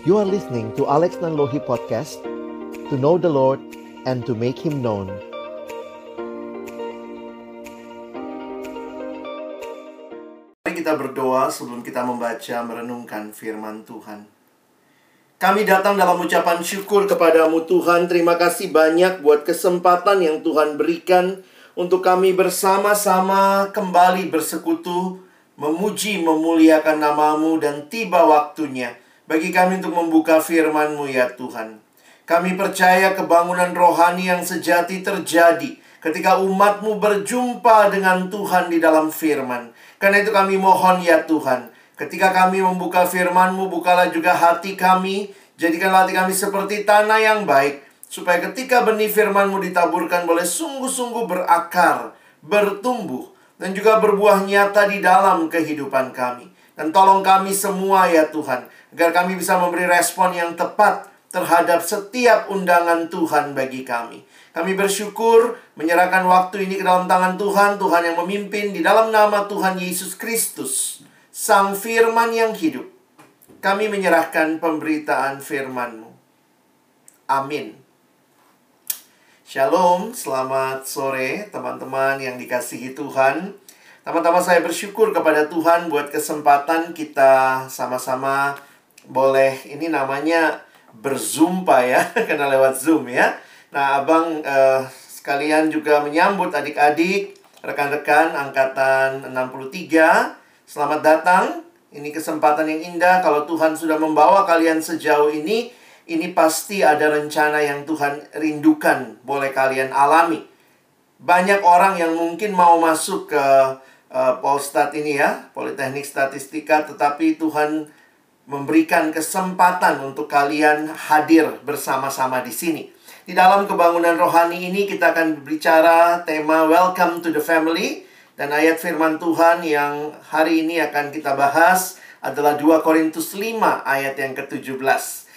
You are listening to Alex Nanlohi Podcast To know the Lord and to make Him known Mari kita berdoa sebelum kita membaca merenungkan firman Tuhan. Kami datang dalam ucapan syukur kepadamu Tuhan. Terima kasih banyak buat kesempatan yang Tuhan berikan untuk kami bersama-sama kembali bersekutu, memuji, memuliakan namamu dan tiba waktunya bagi kami untuk membuka firman-Mu ya Tuhan. Kami percaya kebangunan rohani yang sejati terjadi ketika umatmu berjumpa dengan Tuhan di dalam firman. Karena itu kami mohon ya Tuhan, ketika kami membuka firman-Mu, bukalah juga hati kami, jadikanlah hati kami seperti tanah yang baik, supaya ketika benih firman-Mu ditaburkan boleh sungguh-sungguh berakar, bertumbuh, dan juga berbuah nyata di dalam kehidupan kami. Dan tolong kami semua ya Tuhan, agar kami bisa memberi respon yang tepat terhadap setiap undangan Tuhan bagi kami. Kami bersyukur menyerahkan waktu ini ke dalam tangan Tuhan, Tuhan yang memimpin di dalam nama Tuhan Yesus Kristus, Sang Firman yang hidup. Kami menyerahkan pemberitaan firman-Mu. Amin. Shalom, selamat sore teman-teman yang dikasihi Tuhan. Teman-teman saya bersyukur kepada Tuhan buat kesempatan kita sama-sama boleh ini namanya berzumpa ya, karena lewat Zoom ya. Nah, Abang eh, sekalian juga menyambut adik-adik, rekan-rekan angkatan 63. Selamat datang. Ini kesempatan yang indah kalau Tuhan sudah membawa kalian sejauh ini, ini pasti ada rencana yang Tuhan rindukan boleh kalian alami. Banyak orang yang mungkin mau masuk ke uh, Polstat ini ya, Politeknik Statistika, tetapi Tuhan memberikan kesempatan untuk kalian hadir bersama-sama di sini. Di dalam kebangunan rohani ini kita akan berbicara tema Welcome to the Family dan ayat firman Tuhan yang hari ini akan kita bahas adalah 2 Korintus 5 ayat yang ke-17.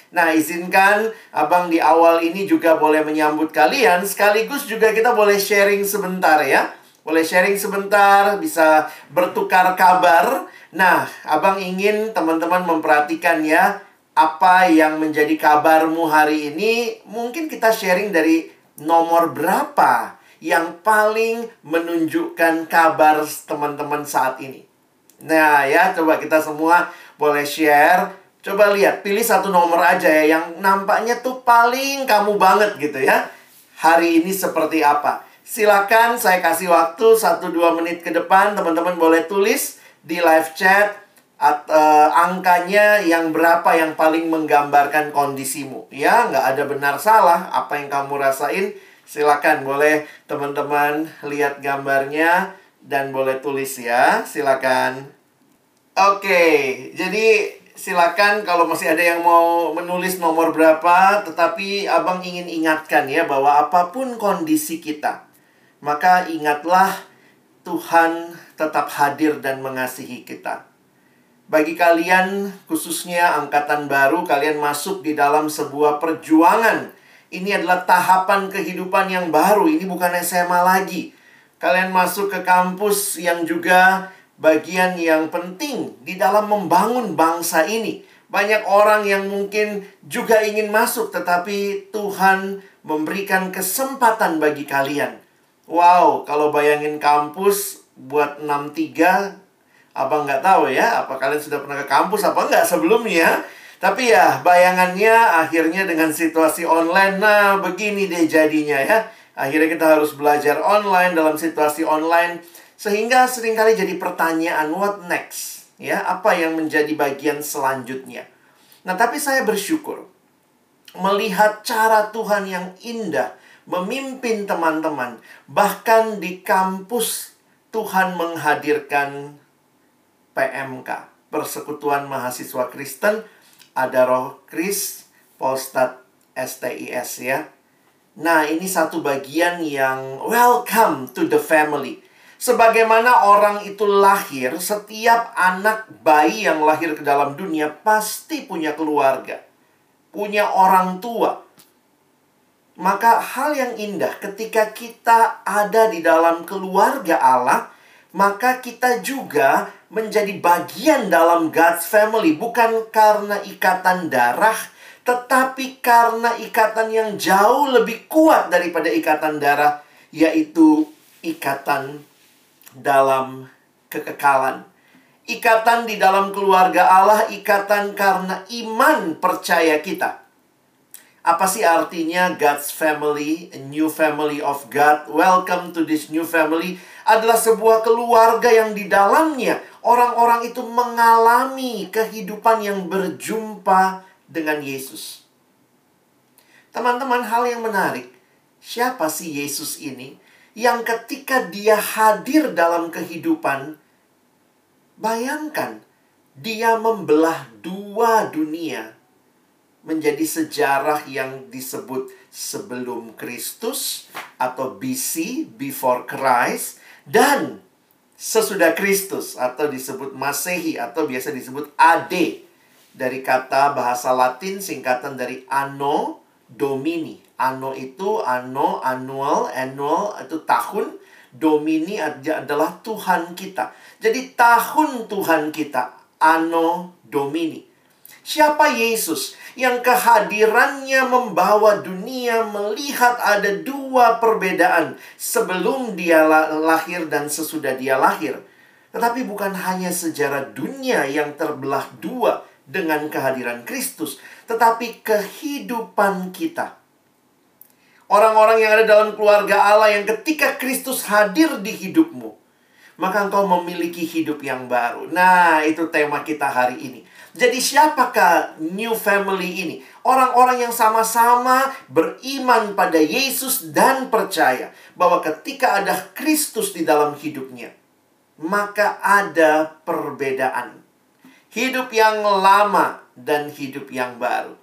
Nah, izinkan Abang di awal ini juga boleh menyambut kalian sekaligus juga kita boleh sharing sebentar ya. Boleh sharing sebentar, bisa bertukar kabar. Nah, Abang ingin teman-teman memperhatikan ya apa yang menjadi kabarmu hari ini. Mungkin kita sharing dari nomor berapa yang paling menunjukkan kabar teman-teman saat ini. Nah, ya, coba kita semua boleh share. Coba lihat, pilih satu nomor aja ya yang nampaknya tuh paling kamu banget gitu ya. Hari ini seperti apa? Silakan saya kasih waktu 1-2 menit ke depan teman-teman boleh tulis di live chat at, uh, angkanya yang berapa yang paling menggambarkan kondisimu. Ya, nggak ada benar salah apa yang kamu rasain Silakan boleh teman-teman lihat gambarnya dan boleh tulis ya. Silakan. Oke, jadi silakan kalau masih ada yang mau menulis nomor berapa, tetapi Abang ingin ingatkan ya bahwa apa pun kondisi kita, maka ingatlah Tuhan tetap hadir dan mengasihi kita. Bagi kalian, khususnya angkatan baru, kalian masuk di dalam sebuah perjuangan ini adalah tahapan kehidupan yang baru. Ini bukan SMA lagi. Kalian masuk ke kampus yang juga bagian yang penting di dalam membangun bangsa ini. Banyak orang yang mungkin juga ingin masuk, tetapi Tuhan memberikan kesempatan bagi kalian. Wow, kalau bayangin kampus buat 63, abang nggak tahu ya, apa kalian sudah pernah ke kampus apa nggak sebelumnya? Tapi ya bayangannya akhirnya dengan situasi online Nah begini deh jadinya ya Akhirnya kita harus belajar online dalam situasi online Sehingga sering kali jadi pertanyaan What next? Ya, apa yang menjadi bagian selanjutnya Nah tapi saya bersyukur Melihat cara Tuhan yang indah Memimpin teman-teman Bahkan di kampus Tuhan menghadirkan PMK Persekutuan Mahasiswa Kristen ada roh kris, postat STIS ya. Nah, ini satu bagian yang welcome to the family. Sebagaimana orang itu lahir, setiap anak bayi yang lahir ke dalam dunia pasti punya keluarga, punya orang tua. Maka hal yang indah ketika kita ada di dalam keluarga Allah, maka kita juga menjadi bagian dalam God's family, bukan karena ikatan darah, tetapi karena ikatan yang jauh lebih kuat daripada ikatan darah, yaitu ikatan dalam kekekalan. Ikatan di dalam keluarga Allah, ikatan karena iman percaya kita. Apa sih artinya God's family, a new family of God? Welcome to this new family adalah sebuah keluarga yang di dalamnya orang-orang itu mengalami kehidupan yang berjumpa dengan Yesus. Teman-teman, hal yang menarik, siapa sih Yesus ini yang ketika dia hadir dalam kehidupan, bayangkan dia membelah dua dunia menjadi sejarah yang disebut sebelum Kristus atau BC, before Christ, dan sesudah Kristus atau disebut Masehi atau biasa disebut AD dari kata bahasa Latin singkatan dari Anno Domini. Anno itu anno, annual, annual itu tahun. Domini adalah Tuhan kita. Jadi tahun Tuhan kita, Anno Domini. Siapa Yesus? yang kehadirannya membawa dunia melihat ada dua perbedaan sebelum dia lahir dan sesudah dia lahir. Tetapi bukan hanya sejarah dunia yang terbelah dua dengan kehadiran Kristus, tetapi kehidupan kita. Orang-orang yang ada dalam keluarga Allah yang ketika Kristus hadir di hidupmu, maka engkau memiliki hidup yang baru. Nah, itu tema kita hari ini. Jadi siapakah new family ini? Orang-orang yang sama-sama beriman pada Yesus dan percaya bahwa ketika ada Kristus di dalam hidupnya, maka ada perbedaan. Hidup yang lama dan hidup yang baru.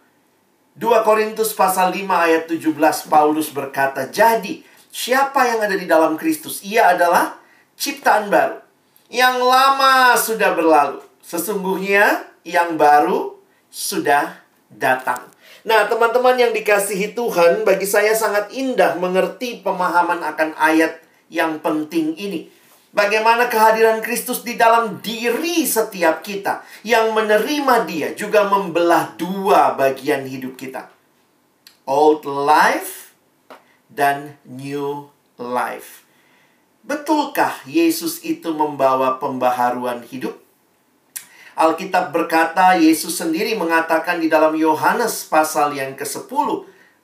2 Korintus pasal 5 ayat 17 Paulus berkata, "Jadi, siapa yang ada di dalam Kristus? Ia adalah ciptaan baru. Yang lama sudah berlalu. Sesungguhnya yang baru sudah datang. Nah, teman-teman yang dikasihi Tuhan, bagi saya sangat indah mengerti pemahaman akan ayat yang penting ini. Bagaimana kehadiran Kristus di dalam diri setiap kita yang menerima Dia juga membelah dua bagian hidup kita. Old life dan new life. Betulkah Yesus itu membawa pembaharuan hidup? Alkitab berkata, Yesus sendiri mengatakan di dalam Yohanes pasal yang ke-10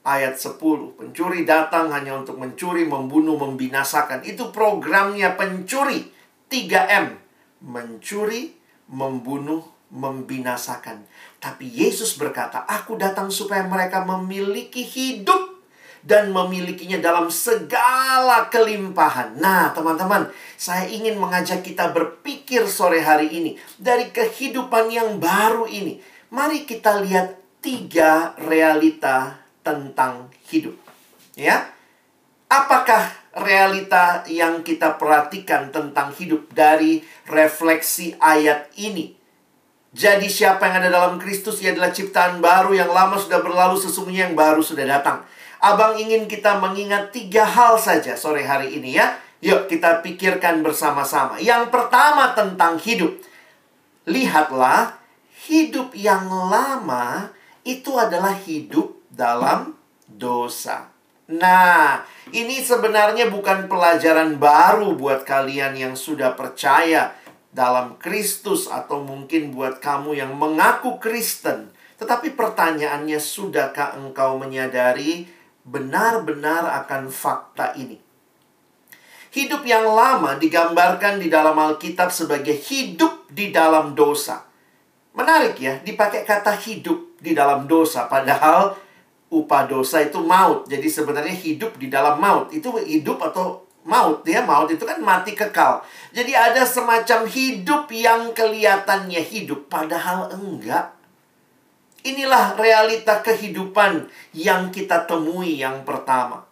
ayat 10. Pencuri datang hanya untuk mencuri, membunuh, membinasakan. Itu programnya pencuri. 3M. Mencuri, membunuh, membinasakan. Tapi Yesus berkata, aku datang supaya mereka memiliki hidup dan memilikinya dalam segala kelimpahan. Nah, teman-teman, saya ingin mengajak kita berpikir sore hari ini dari kehidupan yang baru ini. Mari kita lihat tiga realita tentang hidup. Ya. Apakah realita yang kita perhatikan tentang hidup dari refleksi ayat ini? Jadi siapa yang ada dalam Kristus ia adalah ciptaan baru yang lama sudah berlalu sesungguhnya yang baru sudah datang. Abang ingin kita mengingat tiga hal saja sore hari ini ya. Yuk kita pikirkan bersama-sama. Yang pertama tentang hidup. Lihatlah, hidup yang lama itu adalah hidup dalam dosa. Nah, ini sebenarnya bukan pelajaran baru buat kalian yang sudah percaya dalam Kristus atau mungkin buat kamu yang mengaku Kristen. Tetapi pertanyaannya, sudahkah engkau menyadari benar-benar akan fakta ini. Hidup yang lama digambarkan di dalam Alkitab sebagai hidup di dalam dosa. Menarik ya, dipakai kata hidup di dalam dosa, padahal upah dosa itu maut. Jadi sebenarnya hidup di dalam maut. Itu hidup atau maut ya, maut itu kan mati kekal. Jadi ada semacam hidup yang kelihatannya hidup, padahal enggak. Inilah realita kehidupan yang kita temui yang pertama.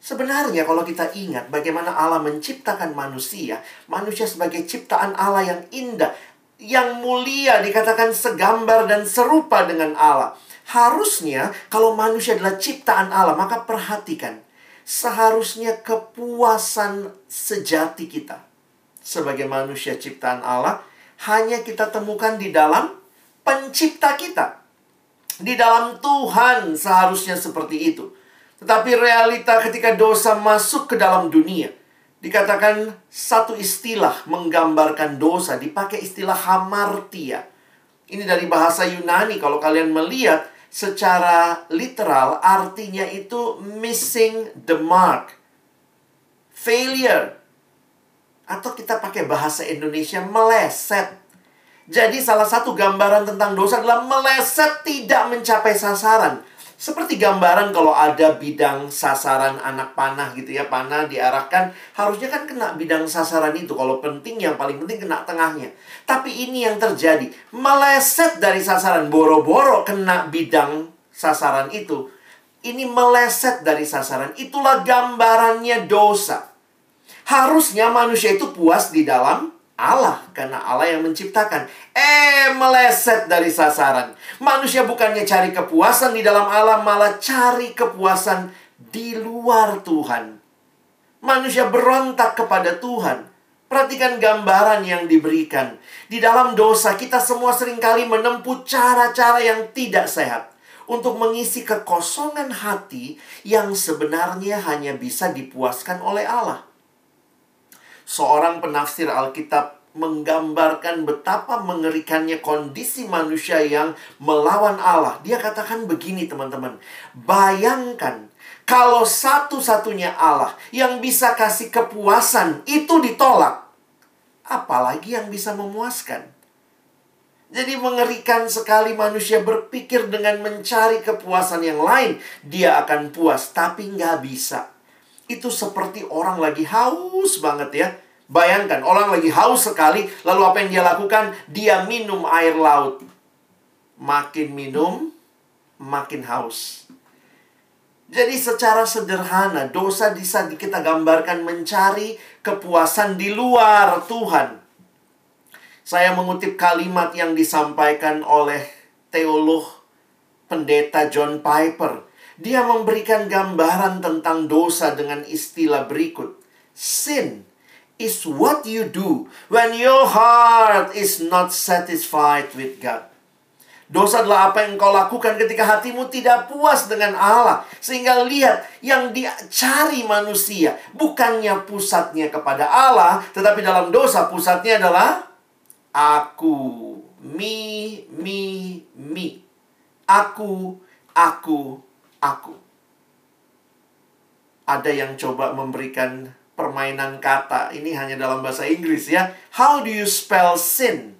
Sebenarnya kalau kita ingat bagaimana Allah menciptakan manusia, manusia sebagai ciptaan Allah yang indah, yang mulia dikatakan segambar dan serupa dengan Allah. Harusnya kalau manusia adalah ciptaan Allah, maka perhatikan. Seharusnya kepuasan sejati kita sebagai manusia ciptaan Allah hanya kita temukan di dalam pencipta kita. Di dalam Tuhan seharusnya seperti itu. Tetapi realita ketika dosa masuk ke dalam dunia, dikatakan satu istilah menggambarkan dosa, dipakai istilah hamartia. Ini dari bahasa Yunani, kalau kalian melihat secara literal, artinya itu missing the mark, failure, atau kita pakai bahasa Indonesia meleset. Jadi salah satu gambaran tentang dosa adalah meleset tidak mencapai sasaran. Seperti gambaran kalau ada bidang sasaran anak panah gitu ya, panah diarahkan, harusnya kan kena bidang sasaran itu. Kalau penting yang paling penting kena tengahnya. Tapi ini yang terjadi, meleset dari sasaran, boro-boro kena bidang sasaran itu. Ini meleset dari sasaran, itulah gambarannya dosa. Harusnya manusia itu puas di dalam Allah karena Allah yang menciptakan. Eh, meleset dari sasaran. Manusia bukannya cari kepuasan di dalam Allah, malah cari kepuasan di luar Tuhan. Manusia berontak kepada Tuhan. Perhatikan gambaran yang diberikan. Di dalam dosa, kita semua sering kali menempuh cara-cara yang tidak sehat. Untuk mengisi kekosongan hati yang sebenarnya hanya bisa dipuaskan oleh Allah seorang penafsir Alkitab menggambarkan betapa mengerikannya kondisi manusia yang melawan Allah. Dia katakan begini, teman-teman: bayangkan kalau satu-satunya Allah yang bisa kasih kepuasan itu ditolak, apalagi yang bisa memuaskan. Jadi mengerikan sekali manusia berpikir dengan mencari kepuasan yang lain. Dia akan puas, tapi nggak bisa itu seperti orang lagi haus banget ya. Bayangkan, orang lagi haus sekali, lalu apa yang dia lakukan? Dia minum air laut. Makin minum, makin haus. Jadi secara sederhana, dosa bisa kita gambarkan mencari kepuasan di luar Tuhan. Saya mengutip kalimat yang disampaikan oleh teolog pendeta John Piper dia memberikan gambaran tentang dosa dengan istilah berikut. Sin is what you do when your heart is not satisfied with God. Dosa adalah apa yang kau lakukan ketika hatimu tidak puas dengan Allah. Sehingga lihat, yang dicari manusia bukannya pusatnya kepada Allah, tetapi dalam dosa pusatnya adalah aku. Me, me, me. Aku, aku, aku. Ada yang coba memberikan permainan kata. Ini hanya dalam bahasa Inggris ya. How do you spell sin?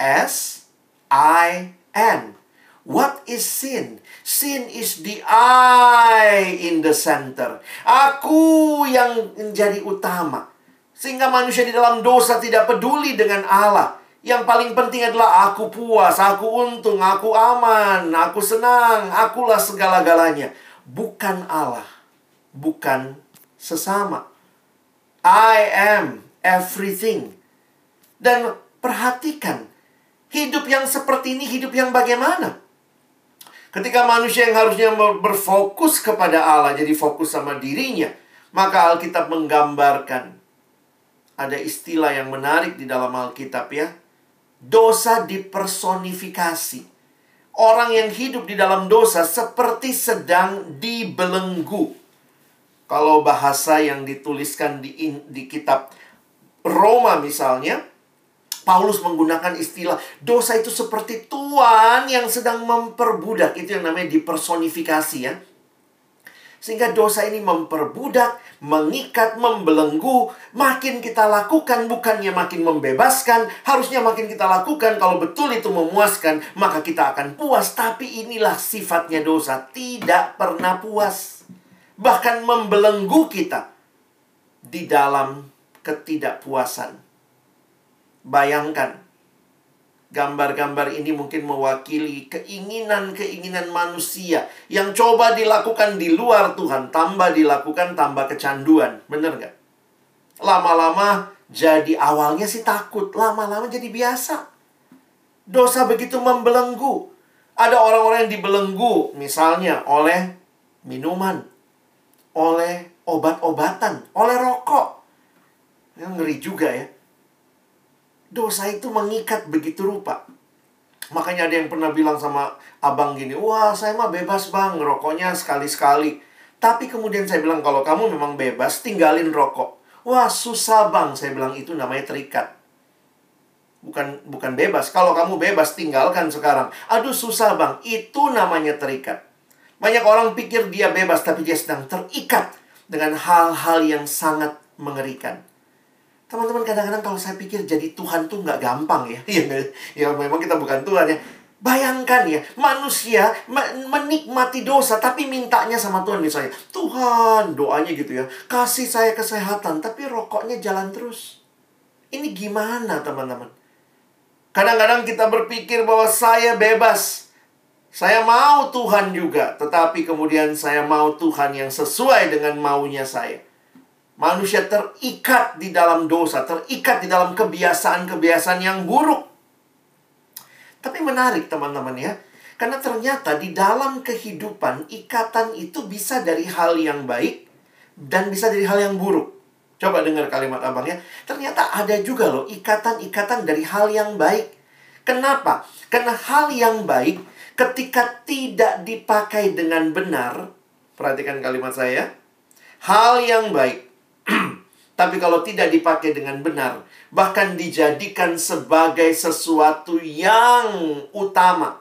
S I N. What is sin? Sin is the I in the center. Aku yang menjadi utama. Sehingga manusia di dalam dosa tidak peduli dengan Allah. Yang paling penting adalah aku puas, aku untung, aku aman, aku senang, akulah segala-galanya. Bukan Allah, bukan sesama. I am everything. Dan perhatikan, hidup yang seperti ini hidup yang bagaimana? Ketika manusia yang harusnya berfokus kepada Allah jadi fokus sama dirinya, maka Alkitab menggambarkan ada istilah yang menarik di dalam Alkitab ya dosa dipersonifikasi. Orang yang hidup di dalam dosa seperti sedang dibelenggu. Kalau bahasa yang dituliskan di, di kitab Roma misalnya, Paulus menggunakan istilah dosa itu seperti tuan yang sedang memperbudak. Itu yang namanya dipersonifikasi ya. Sehingga dosa ini memperbudak, mengikat, membelenggu. Makin kita lakukan bukannya makin membebaskan. Harusnya makin kita lakukan kalau betul itu memuaskan. Maka kita akan puas. Tapi inilah sifatnya dosa. Tidak pernah puas. Bahkan membelenggu kita di dalam ketidakpuasan. Bayangkan Gambar-gambar ini mungkin mewakili keinginan-keinginan manusia yang coba dilakukan di luar Tuhan, tambah dilakukan, tambah kecanduan. Bener nggak? Lama-lama jadi awalnya sih takut, lama-lama jadi biasa. Dosa begitu membelenggu. Ada orang-orang yang dibelenggu, misalnya oleh minuman, oleh obat-obatan, oleh rokok. Ya, ngeri juga ya. Dosa itu mengikat begitu rupa. Makanya ada yang pernah bilang sama abang gini, wah saya mah bebas bang, rokoknya sekali-sekali. Tapi kemudian saya bilang, kalau kamu memang bebas, tinggalin rokok. Wah susah bang, saya bilang itu namanya terikat. Bukan bukan bebas. Kalau kamu bebas, tinggalkan sekarang. Aduh susah bang, itu namanya terikat. Banyak orang pikir dia bebas, tapi dia sedang terikat dengan hal-hal yang sangat mengerikan. Teman-teman kadang-kadang kalau saya pikir jadi Tuhan tuh nggak gampang ya. ya. Ya memang kita bukan Tuhan ya. Bayangkan ya, manusia menikmati dosa tapi mintanya sama Tuhan misalnya. Tuhan, doanya gitu ya. Kasih saya kesehatan tapi rokoknya jalan terus. Ini gimana teman-teman? Kadang-kadang kita berpikir bahwa saya bebas. Saya mau Tuhan juga, tetapi kemudian saya mau Tuhan yang sesuai dengan maunya saya. Manusia terikat di dalam dosa, terikat di dalam kebiasaan-kebiasaan yang buruk. Tapi menarik teman-teman ya. Karena ternyata di dalam kehidupan ikatan itu bisa dari hal yang baik dan bisa dari hal yang buruk. Coba dengar kalimat abang ya. Ternyata ada juga loh ikatan-ikatan dari hal yang baik. Kenapa? Karena hal yang baik ketika tidak dipakai dengan benar, perhatikan kalimat saya. Hal yang baik tapi kalau tidak dipakai dengan benar, bahkan dijadikan sebagai sesuatu yang utama,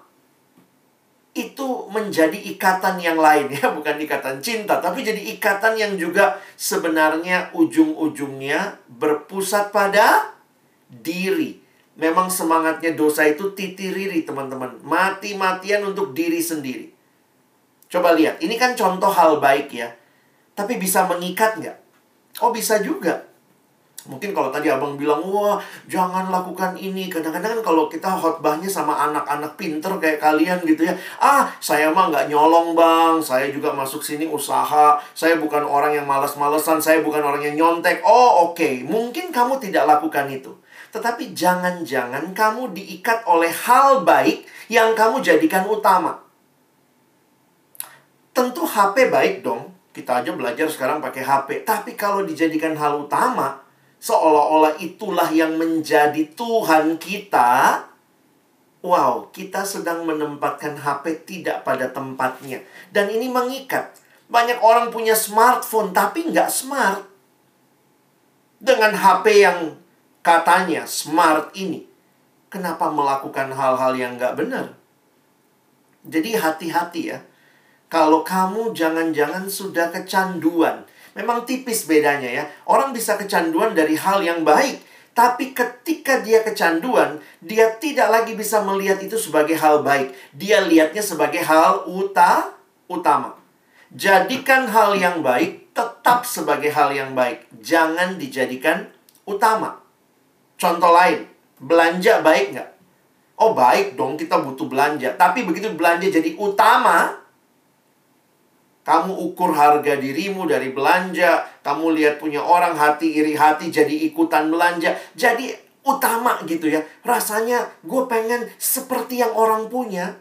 itu menjadi ikatan yang lain ya, bukan ikatan cinta, tapi jadi ikatan yang juga sebenarnya ujung-ujungnya berpusat pada diri. Memang semangatnya dosa itu titiriri teman-teman, mati-matian untuk diri sendiri. Coba lihat, ini kan contoh hal baik ya, tapi bisa mengikat nggak? Oh bisa juga. Mungkin kalau tadi abang bilang, wah jangan lakukan ini. Kadang-kadang kan kalau kita khotbahnya sama anak-anak pinter kayak kalian gitu ya. Ah, saya mah nggak nyolong bang. Saya juga masuk sini usaha. Saya bukan orang yang malas-malesan. Saya bukan orang yang nyontek. Oh oke, okay. mungkin kamu tidak lakukan itu. Tetapi jangan-jangan kamu diikat oleh hal baik yang kamu jadikan utama. Tentu HP baik dong. Kita aja belajar sekarang pakai HP. Tapi kalau dijadikan hal utama, seolah-olah itulah yang menjadi Tuhan kita. Wow, kita sedang menempatkan HP tidak pada tempatnya. Dan ini mengikat. Banyak orang punya smartphone tapi nggak smart. Dengan HP yang katanya smart ini. Kenapa melakukan hal-hal yang nggak benar? Jadi hati-hati ya kalau kamu jangan-jangan sudah kecanduan. Memang tipis bedanya ya. Orang bisa kecanduan dari hal yang baik. Tapi ketika dia kecanduan, dia tidak lagi bisa melihat itu sebagai hal baik. Dia lihatnya sebagai hal uta, utama. Jadikan hal yang baik tetap sebagai hal yang baik. Jangan dijadikan utama. Contoh lain, belanja baik nggak? Oh baik dong, kita butuh belanja. Tapi begitu belanja jadi utama, kamu ukur harga dirimu dari belanja. Kamu lihat punya orang hati iri hati jadi ikutan belanja. Jadi utama gitu ya. Rasanya gue pengen seperti yang orang punya.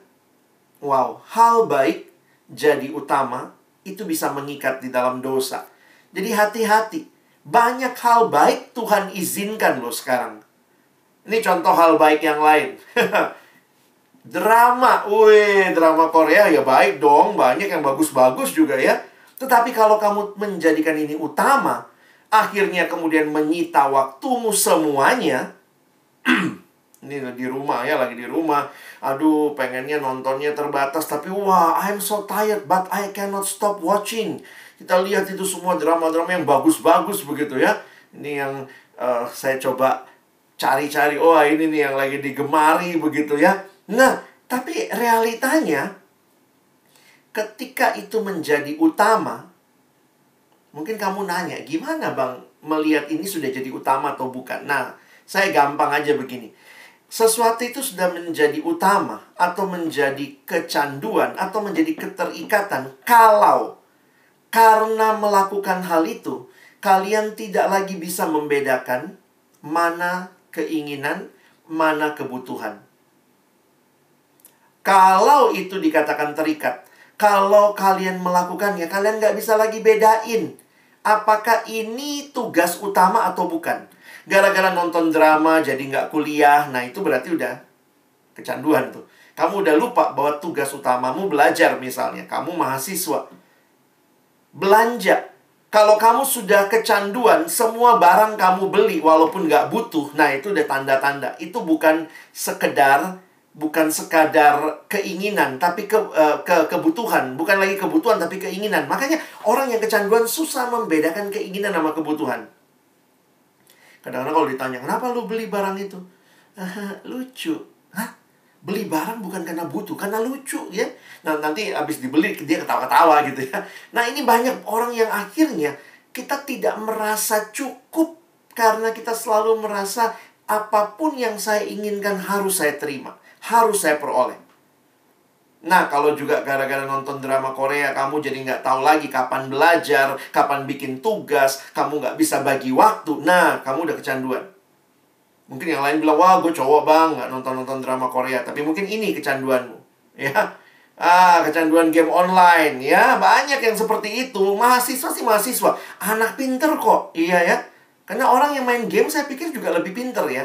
Wow, hal baik jadi utama itu bisa mengikat di dalam dosa. Jadi hati-hati. Banyak hal baik Tuhan izinkan loh sekarang. Ini contoh hal baik yang lain. Drama, wih, drama Korea ya baik dong, banyak yang bagus-bagus juga ya. Tetapi kalau kamu menjadikan ini utama, akhirnya kemudian menyita waktumu semuanya. ini di rumah ya, lagi di rumah. Aduh, pengennya nontonnya terbatas, tapi wah, I'm so tired, but I cannot stop watching. Kita lihat itu semua drama-drama yang bagus-bagus begitu ya. Ini yang uh, saya coba cari-cari, oh ini nih yang lagi digemari begitu ya Nah, tapi realitanya ketika itu menjadi utama, mungkin kamu nanya, gimana bang melihat ini sudah jadi utama atau bukan? Nah, saya gampang aja begini. Sesuatu itu sudah menjadi utama atau menjadi kecanduan atau menjadi keterikatan kalau karena melakukan hal itu kalian tidak lagi bisa membedakan mana keinginan, mana kebutuhan. Kalau itu dikatakan terikat, kalau kalian melakukannya, kalian nggak bisa lagi bedain apakah ini tugas utama atau bukan. Gara-gara nonton drama jadi nggak kuliah. Nah, itu berarti udah kecanduan tuh. Kamu udah lupa bahwa tugas utamamu belajar misalnya. Kamu mahasiswa. Belanja. Kalau kamu sudah kecanduan, semua barang kamu beli walaupun nggak butuh. Nah, itu udah tanda-tanda. Itu bukan sekedar bukan sekadar keinginan tapi ke, uh, ke kebutuhan. Bukan lagi kebutuhan tapi keinginan. Makanya orang yang kecanduan susah membedakan keinginan sama kebutuhan. Kadang-kadang kalau ditanya kenapa lu beli barang itu? Lucu. Hah? Beli barang bukan karena butuh karena lucu ya? Nah nanti habis dibeli dia ketawa-ketawa gitu ya. Nah ini banyak orang yang akhirnya kita tidak merasa cukup karena kita selalu merasa apa pun yang saya inginkan harus saya terima harus saya peroleh. Nah, kalau juga gara-gara nonton drama Korea, kamu jadi nggak tahu lagi kapan belajar, kapan bikin tugas, kamu nggak bisa bagi waktu. Nah, kamu udah kecanduan. Mungkin yang lain bilang, wah gue cowok bang, nggak nonton-nonton drama Korea. Tapi mungkin ini kecanduanmu. Ya, Ah, kecanduan game online. Ya, banyak yang seperti itu. Mahasiswa sih mahasiswa. Anak pinter kok. Iya ya. Karena orang yang main game saya pikir juga lebih pinter ya.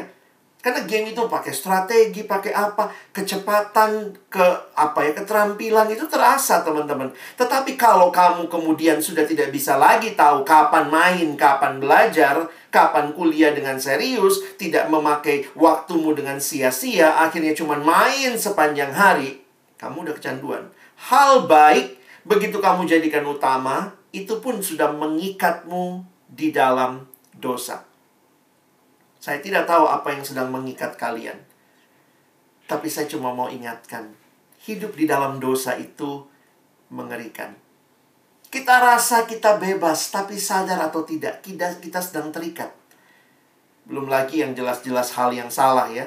Karena game itu pakai strategi, pakai apa, kecepatan, ke apa ya, keterampilan itu terasa teman-teman. Tetapi kalau kamu kemudian sudah tidak bisa lagi tahu kapan main, kapan belajar, kapan kuliah dengan serius, tidak memakai waktumu dengan sia-sia, akhirnya cuma main sepanjang hari, kamu udah kecanduan. Hal baik begitu kamu jadikan utama, itu pun sudah mengikatmu di dalam dosa. Saya tidak tahu apa yang sedang mengikat kalian. Tapi saya cuma mau ingatkan, hidup di dalam dosa itu mengerikan. Kita rasa kita bebas, tapi sadar atau tidak, kita, kita sedang terikat. Belum lagi yang jelas-jelas hal yang salah ya.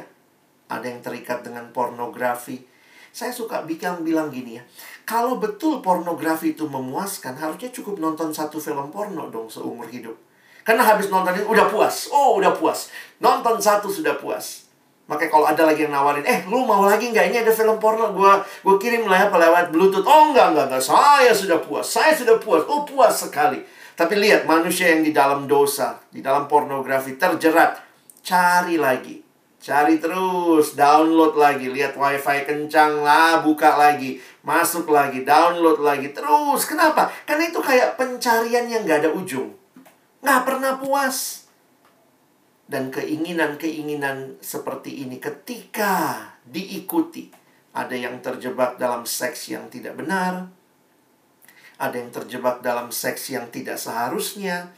Ada yang terikat dengan pornografi. Saya suka bilang bilang gini ya. Kalau betul pornografi itu memuaskan, harusnya cukup nonton satu film porno dong seumur hidup. Karena habis nonton itu udah puas. Oh, udah puas. Nonton satu sudah puas. Makanya kalau ada lagi yang nawarin, eh lu mau lagi nggak? Ini ada film porno, gue gue kirim lah ya lewat bluetooth. Oh enggak, enggak, enggak. Saya sudah puas. Saya sudah puas. Oh puas sekali. Tapi lihat manusia yang di dalam dosa, di dalam pornografi terjerat. Cari lagi. Cari terus, download lagi, lihat wifi kencang lah, buka lagi, masuk lagi, download lagi, terus. Kenapa? Karena itu kayak pencarian yang nggak ada ujung. Nggak pernah puas. Dan keinginan-keinginan seperti ini ketika diikuti. Ada yang terjebak dalam seks yang tidak benar. Ada yang terjebak dalam seks yang tidak seharusnya.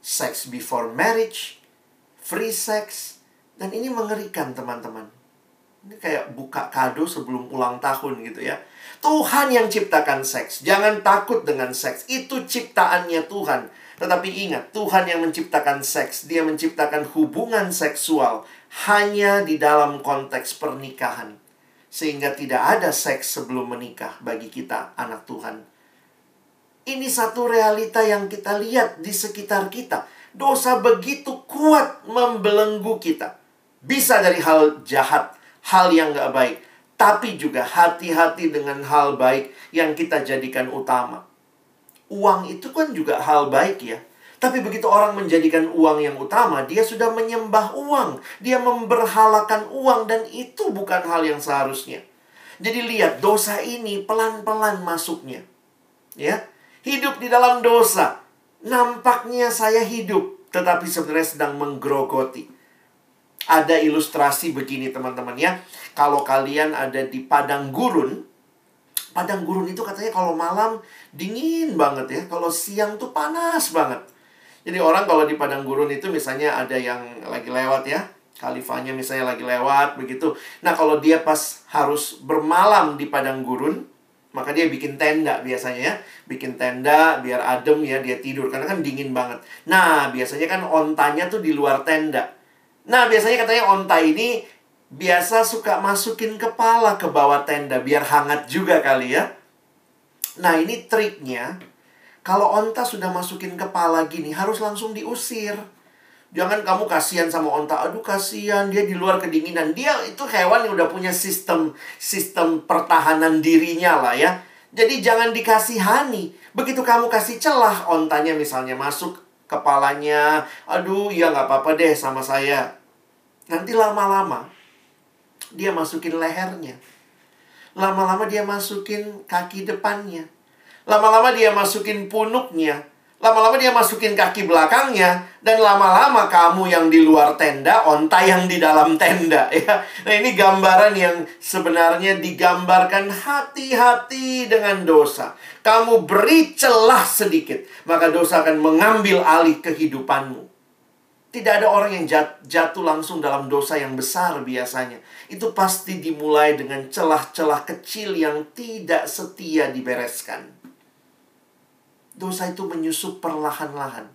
Sex before marriage. Free sex. Dan ini mengerikan teman-teman. Ini kayak buka kado sebelum ulang tahun gitu ya. Tuhan yang ciptakan seks. Jangan takut dengan seks. Itu ciptaannya Tuhan. Tetapi ingat, Tuhan yang menciptakan seks, Dia menciptakan hubungan seksual hanya di dalam konteks pernikahan, sehingga tidak ada seks sebelum menikah bagi kita, anak Tuhan. Ini satu realita yang kita lihat di sekitar kita. Dosa begitu kuat membelenggu kita. Bisa dari hal jahat, hal yang gak baik. Tapi juga hati-hati dengan hal baik yang kita jadikan utama uang itu kan juga hal baik ya. Tapi begitu orang menjadikan uang yang utama, dia sudah menyembah uang. Dia memberhalakan uang dan itu bukan hal yang seharusnya. Jadi lihat dosa ini pelan-pelan masuknya. Ya. Hidup di dalam dosa. Nampaknya saya hidup, tetapi sebenarnya sedang menggerogoti. Ada ilustrasi begini teman-teman ya. Kalau kalian ada di padang gurun, padang gurun itu katanya kalau malam dingin banget ya. Kalau siang tuh panas banget. Jadi orang kalau di padang gurun itu misalnya ada yang lagi lewat ya. Khalifahnya misalnya lagi lewat begitu. Nah kalau dia pas harus bermalam di padang gurun, maka dia bikin tenda biasanya ya. Bikin tenda biar adem ya dia tidur. Karena kan dingin banget. Nah biasanya kan ontanya tuh di luar tenda. Nah biasanya katanya onta ini biasa suka masukin kepala ke bawah tenda biar hangat juga kali ya. Nah, ini triknya. Kalau onta sudah masukin kepala gini, harus langsung diusir. Jangan kamu kasihan sama onta. Aduh, kasihan dia di luar kedinginan. Dia itu hewan yang udah punya sistem sistem pertahanan dirinya lah ya. Jadi jangan dikasihani. Begitu kamu kasih celah ontanya misalnya masuk kepalanya, aduh ya nggak apa-apa deh sama saya. Nanti lama-lama dia masukin lehernya. Lama-lama dia masukin kaki depannya. Lama-lama dia masukin punuknya. Lama-lama dia masukin kaki belakangnya dan lama-lama kamu yang di luar tenda, onta yang di dalam tenda ya. Nah, ini gambaran yang sebenarnya digambarkan hati-hati dengan dosa. Kamu beri celah sedikit, maka dosa akan mengambil alih kehidupanmu. Tidak ada orang yang jatuh langsung dalam dosa yang besar biasanya. Itu pasti dimulai dengan celah-celah kecil yang tidak setia dibereskan dosa itu menyusup perlahan-lahan.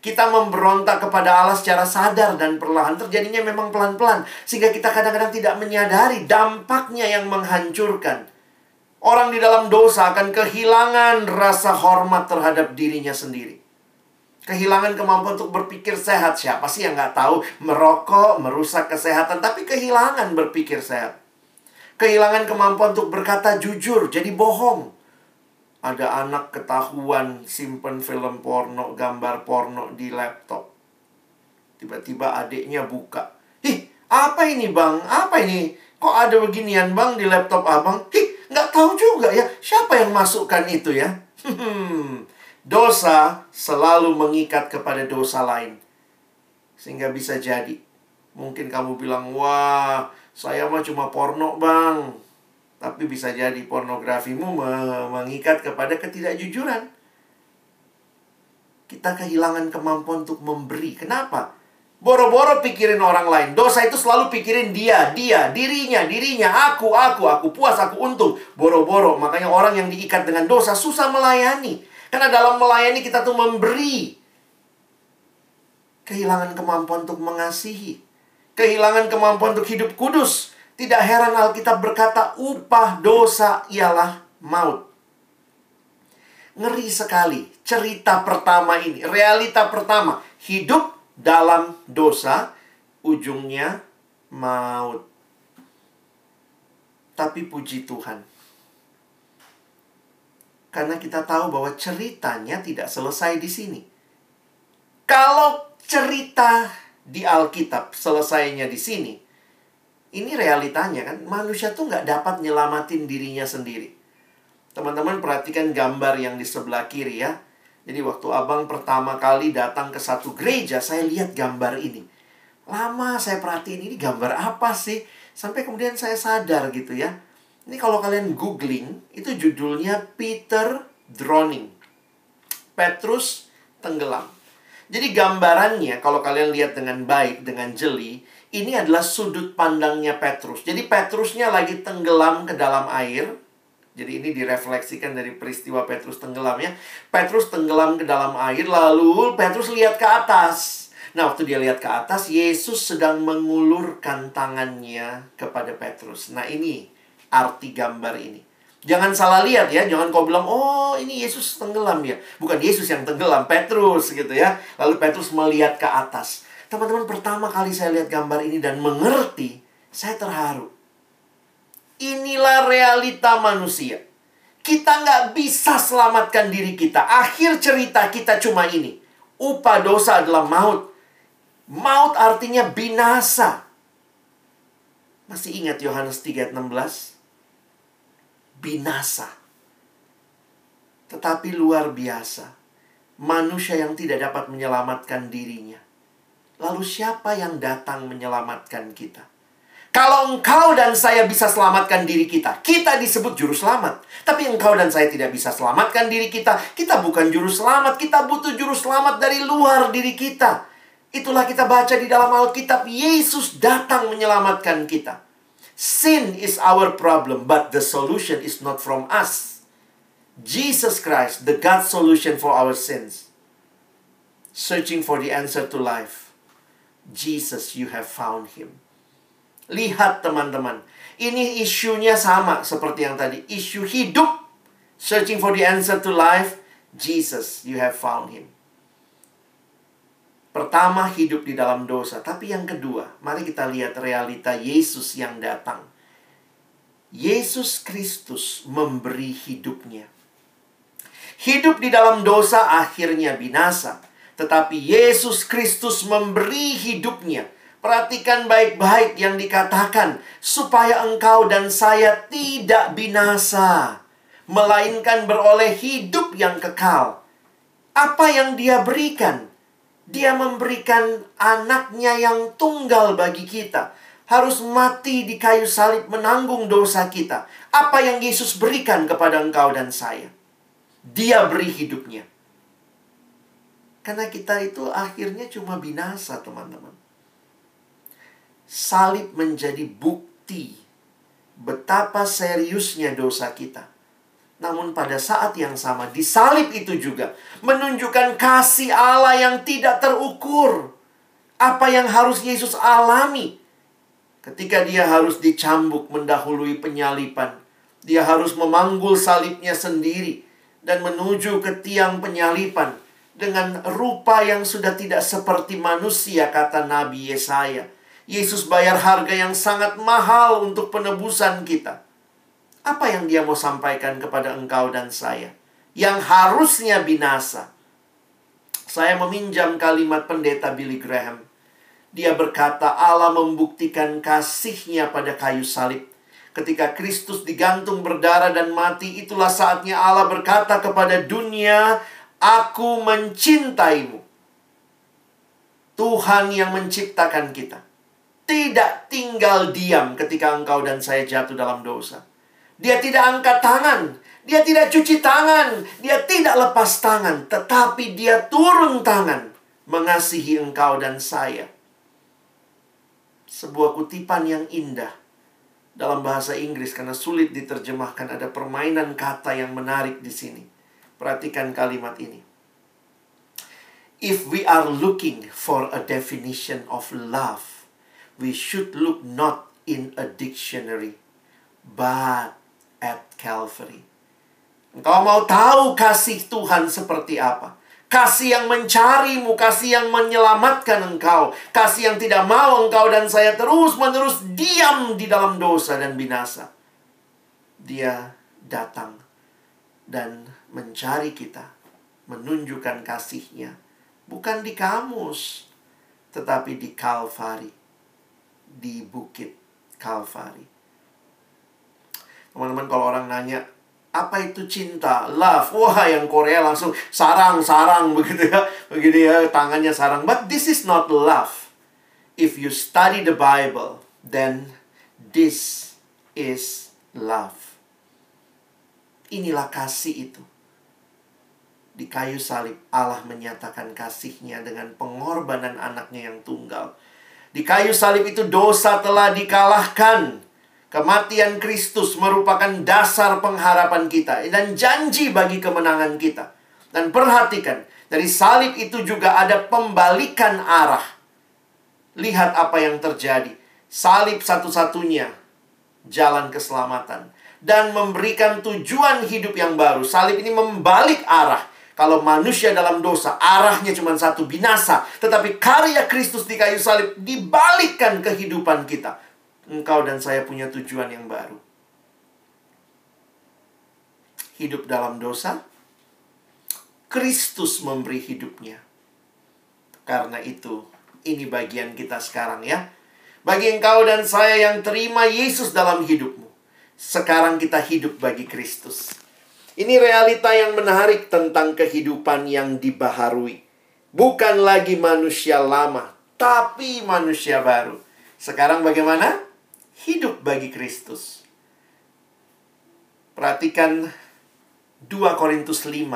Kita memberontak kepada Allah secara sadar dan perlahan. Terjadinya memang pelan-pelan. Sehingga kita kadang-kadang tidak menyadari dampaknya yang menghancurkan. Orang di dalam dosa akan kehilangan rasa hormat terhadap dirinya sendiri. Kehilangan kemampuan untuk berpikir sehat. Siapa sih yang nggak tahu merokok merusak kesehatan. Tapi kehilangan berpikir sehat. Kehilangan kemampuan untuk berkata jujur. Jadi bohong ada anak ketahuan simpen film porno, gambar porno di laptop. Tiba-tiba adiknya buka. Ih, apa ini bang? Apa ini? Kok ada beginian bang di laptop abang? Ih, nggak tahu juga ya. Siapa yang masukkan itu ya? Hmm, dosa selalu mengikat kepada dosa lain. Sehingga bisa jadi. Mungkin kamu bilang, wah, saya mah cuma porno bang. Tapi bisa jadi pornografimu mengikat kepada ketidakjujuran. Kita kehilangan kemampuan untuk memberi. Kenapa? Boro-boro pikirin orang lain. Dosa itu selalu pikirin dia, dia, dirinya, dirinya, aku, aku, aku puas, aku untung. Boro-boro. Makanya orang yang diikat dengan dosa susah melayani. Karena dalam melayani kita tuh memberi. Kehilangan kemampuan untuk mengasihi. Kehilangan kemampuan untuk hidup kudus. Tidak heran Alkitab berkata upah dosa ialah maut. Ngeri sekali cerita pertama ini, realita pertama, hidup dalam dosa ujungnya maut. Tapi puji Tuhan. Karena kita tahu bahwa ceritanya tidak selesai di sini. Kalau cerita di Alkitab selesainya di sini, ini realitanya kan, manusia tuh nggak dapat nyelamatin dirinya sendiri. Teman-teman perhatikan gambar yang di sebelah kiri ya. Jadi waktu abang pertama kali datang ke satu gereja, saya lihat gambar ini. Lama saya perhatiin ini gambar apa sih? Sampai kemudian saya sadar gitu ya. Ini kalau kalian googling, itu judulnya Peter Drowning. Petrus tenggelam. Jadi gambarannya kalau kalian lihat dengan baik, dengan jeli, ini adalah sudut pandangnya Petrus. Jadi Petrusnya lagi tenggelam ke dalam air. Jadi ini direfleksikan dari peristiwa Petrus tenggelam ya. Petrus tenggelam ke dalam air lalu Petrus lihat ke atas. Nah, waktu dia lihat ke atas, Yesus sedang mengulurkan tangannya kepada Petrus. Nah, ini arti gambar ini. Jangan salah lihat ya, jangan kau bilang, oh ini Yesus tenggelam ya. Bukan Yesus yang tenggelam, Petrus gitu ya. Lalu Petrus melihat ke atas. Teman-teman, pertama kali saya lihat gambar ini dan mengerti, saya terharu. Inilah realita manusia. Kita nggak bisa selamatkan diri kita. Akhir cerita kita cuma ini. Upah dosa adalah maut. Maut artinya binasa. Masih ingat Yohanes 3:16? Binasa. Tetapi luar biasa. Manusia yang tidak dapat menyelamatkan dirinya Lalu siapa yang datang menyelamatkan kita? Kalau engkau dan saya bisa selamatkan diri kita, kita disebut juru selamat. Tapi engkau dan saya tidak bisa selamatkan diri kita, kita bukan juru selamat, kita butuh juru selamat dari luar diri kita. Itulah kita baca di dalam Alkitab, Yesus datang menyelamatkan kita. Sin is our problem, but the solution is not from us. Jesus Christ, the God solution for our sins. Searching for the answer to life Jesus, you have found him. Lihat teman-teman, ini isunya sama seperti yang tadi. Isu hidup, searching for the answer to life, Jesus, you have found him. Pertama, hidup di dalam dosa. Tapi yang kedua, mari kita lihat realita Yesus yang datang. Yesus Kristus memberi hidupnya. Hidup di dalam dosa akhirnya binasa. tetapi Yesus Kristus memberi hidupnya. Perhatikan baik-baik yang dikatakan, supaya engkau dan saya tidak binasa, melainkan beroleh hidup yang kekal. Apa yang Dia berikan? Dia memberikan anaknya yang tunggal bagi kita harus mati di kayu salib menanggung dosa kita. Apa yang Yesus berikan kepada engkau dan saya? Dia beri hidupnya. Karena kita itu akhirnya cuma binasa, teman-teman. Salib menjadi bukti betapa seriusnya dosa kita. Namun pada saat yang sama di salib itu juga menunjukkan kasih Allah yang tidak terukur. Apa yang harus Yesus alami Ketika dia harus dicambuk mendahului penyalipan, dia harus memanggul salibnya sendiri dan menuju ke tiang penyalipan dengan rupa yang sudah tidak seperti manusia kata Nabi Yesaya. Yesus bayar harga yang sangat mahal untuk penebusan kita. Apa yang dia mau sampaikan kepada engkau dan saya? Yang harusnya binasa. Saya meminjam kalimat pendeta Billy Graham dia berkata Allah membuktikan kasihnya pada kayu salib. Ketika Kristus digantung berdarah dan mati, itulah saatnya Allah berkata kepada dunia, Aku mencintaimu. Tuhan yang menciptakan kita. Tidak tinggal diam ketika engkau dan saya jatuh dalam dosa. Dia tidak angkat tangan. Dia tidak cuci tangan. Dia tidak lepas tangan. Tetapi dia turun tangan mengasihi engkau dan saya sebuah kutipan yang indah dalam bahasa Inggris karena sulit diterjemahkan ada permainan kata yang menarik di sini. Perhatikan kalimat ini. If we are looking for a definition of love, we should look not in a dictionary, but at Calvary. Engkau mau tahu kasih Tuhan seperti apa? Kasih yang mencarimu, kasih yang menyelamatkan engkau, kasih yang tidak mau engkau dan saya terus-menerus diam di dalam dosa dan binasa. Dia datang dan mencari kita, menunjukkan kasihnya, bukan di kamus, tetapi di Kalvari, di bukit Kalvari. Teman-teman, kalau orang nanya, apa itu cinta? Love. Wah, yang Korea langsung sarang-sarang begitu ya. Begini ya, tangannya sarang. But this is not love. If you study the Bible, then this is love. Inilah kasih itu. Di kayu salib Allah menyatakan kasihnya dengan pengorbanan anaknya yang tunggal. Di kayu salib itu dosa telah dikalahkan Kematian Kristus merupakan dasar pengharapan kita dan janji bagi kemenangan kita. Dan perhatikan, dari salib itu juga ada pembalikan arah. Lihat apa yang terjadi. Salib satu-satunya jalan keselamatan dan memberikan tujuan hidup yang baru. Salib ini membalik arah. Kalau manusia dalam dosa, arahnya cuma satu binasa. Tetapi karya Kristus di kayu salib dibalikkan kehidupan kita engkau dan saya punya tujuan yang baru. Hidup dalam dosa, Kristus memberi hidupnya. Karena itu, ini bagian kita sekarang ya. Bagi engkau dan saya yang terima Yesus dalam hidupmu. Sekarang kita hidup bagi Kristus. Ini realita yang menarik tentang kehidupan yang dibaharui. Bukan lagi manusia lama, tapi manusia baru. Sekarang bagaimana? Hidup bagi Kristus. Perhatikan 2 Korintus 5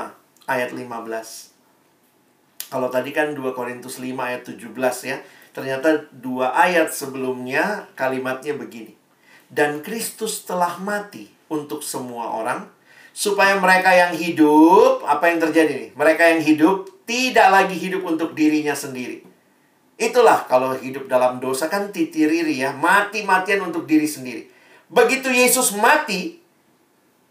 ayat 15. Kalau tadi kan 2 Korintus 5 ayat 17 ya. Ternyata dua ayat sebelumnya kalimatnya begini. Dan Kristus telah mati untuk semua orang supaya mereka yang hidup, apa yang terjadi nih? Mereka yang hidup tidak lagi hidup untuk dirinya sendiri Itulah kalau hidup dalam dosa kan titiriri ya, mati-matian untuk diri sendiri. Begitu Yesus mati,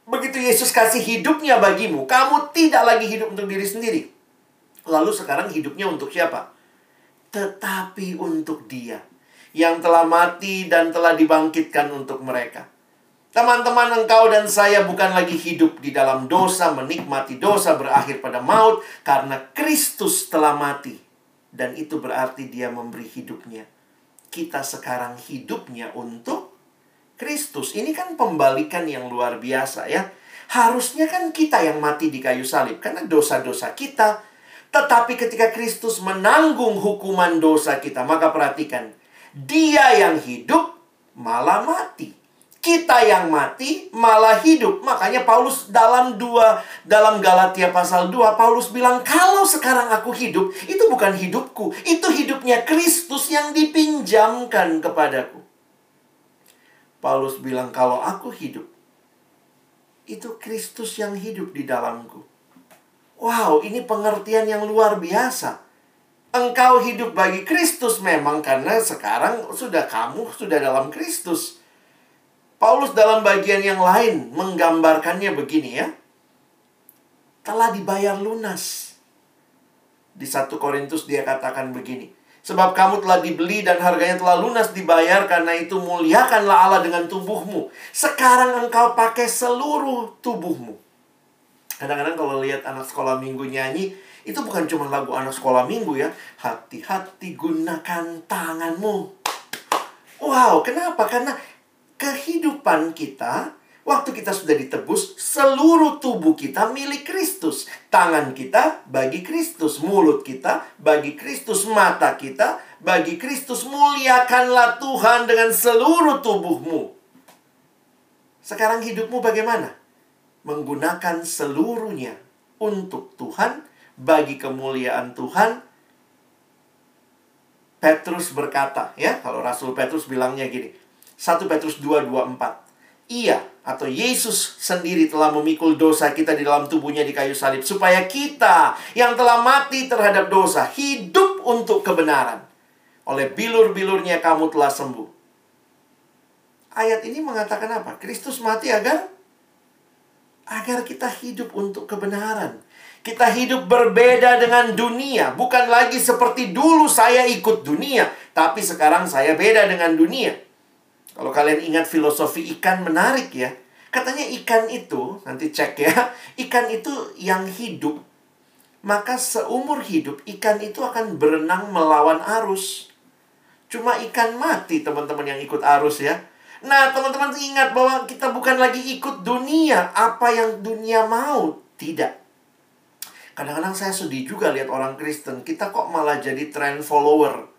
begitu Yesus kasih hidupnya bagimu, kamu tidak lagi hidup untuk diri sendiri. Lalu sekarang hidupnya untuk siapa? Tetapi untuk dia yang telah mati dan telah dibangkitkan untuk mereka. Teman-teman engkau dan saya bukan lagi hidup di dalam dosa, menikmati dosa berakhir pada maut karena Kristus telah mati. Dan itu berarti dia memberi hidupnya. Kita sekarang hidupnya untuk Kristus. Ini kan pembalikan yang luar biasa ya. Harusnya kan kita yang mati di kayu salib karena dosa-dosa kita. Tetapi ketika Kristus menanggung hukuman dosa kita, maka perhatikan, dia yang hidup malah mati kita yang mati malah hidup. Makanya Paulus dalam dua dalam Galatia pasal 2 Paulus bilang kalau sekarang aku hidup itu bukan hidupku, itu hidupnya Kristus yang dipinjamkan kepadaku. Paulus bilang kalau aku hidup itu Kristus yang hidup di dalamku. Wow, ini pengertian yang luar biasa. Engkau hidup bagi Kristus memang karena sekarang sudah kamu sudah dalam Kristus. Paulus dalam bagian yang lain menggambarkannya begini ya. Telah dibayar lunas. Di 1 Korintus dia katakan begini. Sebab kamu telah dibeli dan harganya telah lunas dibayar karena itu muliakanlah Allah dengan tubuhmu. Sekarang engkau pakai seluruh tubuhmu. Kadang-kadang kalau lihat anak sekolah minggu nyanyi, itu bukan cuma lagu anak sekolah minggu ya. Hati-hati gunakan tanganmu. Wow, kenapa? Karena kehidupan kita, waktu kita sudah ditebus, seluruh tubuh kita milik Kristus. Tangan kita bagi Kristus, mulut kita bagi Kristus, mata kita bagi Kristus. Muliakanlah Tuhan dengan seluruh tubuhmu. Sekarang hidupmu bagaimana? Menggunakan seluruhnya untuk Tuhan, bagi kemuliaan Tuhan. Petrus berkata, ya, kalau Rasul Petrus bilangnya gini, 1 Petrus 2, 2, 4. Ia atau Yesus sendiri telah memikul dosa kita di dalam tubuhnya di kayu salib. Supaya kita yang telah mati terhadap dosa hidup untuk kebenaran. Oleh bilur-bilurnya kamu telah sembuh. Ayat ini mengatakan apa? Kristus mati agar agar kita hidup untuk kebenaran. Kita hidup berbeda dengan dunia, bukan lagi seperti dulu saya ikut dunia, tapi sekarang saya beda dengan dunia. Kalau kalian ingat filosofi ikan menarik ya. Katanya ikan itu, nanti cek ya. Ikan itu yang hidup. Maka seumur hidup ikan itu akan berenang melawan arus. Cuma ikan mati teman-teman yang ikut arus ya. Nah teman-teman ingat bahwa kita bukan lagi ikut dunia. Apa yang dunia mau. Tidak. Kadang-kadang saya sedih juga lihat orang Kristen. Kita kok malah jadi trend follower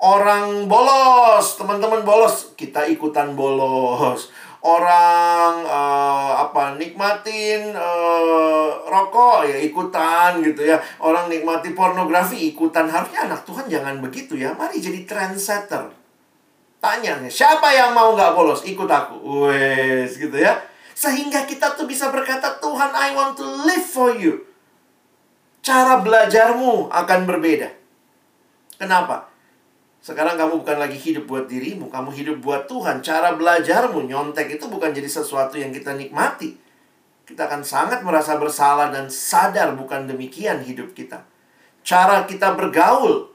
Orang bolos, teman-teman bolos, kita ikutan bolos. Orang uh, apa nikmatin uh, rokok ya ikutan gitu ya. Orang nikmati pornografi ikutan. Harusnya anak Tuhan jangan begitu ya. Mari jadi trendsetter. Tanya nih, siapa yang mau nggak bolos? Ikut aku. Wes gitu ya. Sehingga kita tuh bisa berkata, Tuhan I want to live for you. Cara belajarmu akan berbeda. Kenapa? Sekarang kamu bukan lagi hidup buat dirimu, kamu hidup buat Tuhan. Cara belajarmu nyontek itu bukan jadi sesuatu yang kita nikmati. Kita akan sangat merasa bersalah dan sadar bukan demikian hidup kita. Cara kita bergaul,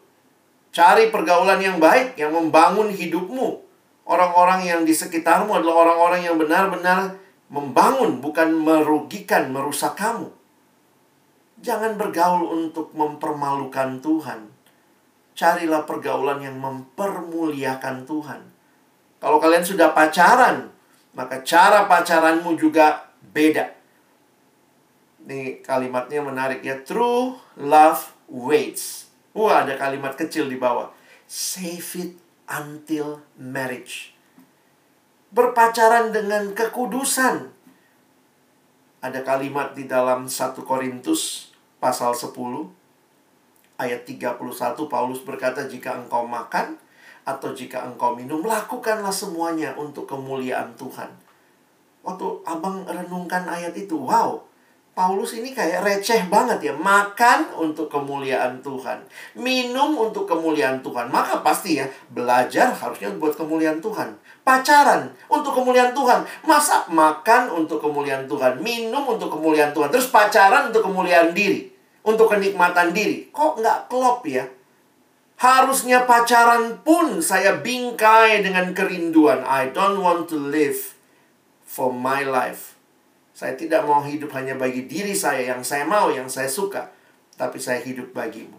cari pergaulan yang baik yang membangun hidupmu. Orang-orang yang di sekitarmu adalah orang-orang yang benar-benar membangun, bukan merugikan, merusak kamu. Jangan bergaul untuk mempermalukan Tuhan carilah pergaulan yang mempermuliakan Tuhan. Kalau kalian sudah pacaran, maka cara pacaranmu juga beda. Ini kalimatnya menarik ya. True love waits. Wah, ada kalimat kecil di bawah. Save it until marriage. Berpacaran dengan kekudusan. Ada kalimat di dalam 1 Korintus pasal 10 ayat 31 Paulus berkata jika engkau makan atau jika engkau minum lakukanlah semuanya untuk kemuliaan Tuhan. Waktu abang renungkan ayat itu, wow, Paulus ini kayak receh banget ya. Makan untuk kemuliaan Tuhan. Minum untuk kemuliaan Tuhan. Maka pasti ya, belajar harusnya buat kemuliaan Tuhan. Pacaran untuk kemuliaan Tuhan. Masa makan untuk kemuliaan Tuhan. Minum untuk kemuliaan Tuhan. Terus pacaran untuk kemuliaan diri untuk kenikmatan diri. Kok nggak klop ya? Harusnya pacaran pun saya bingkai dengan kerinduan. I don't want to live for my life. Saya tidak mau hidup hanya bagi diri saya yang saya mau, yang saya suka, tapi saya hidup bagimu.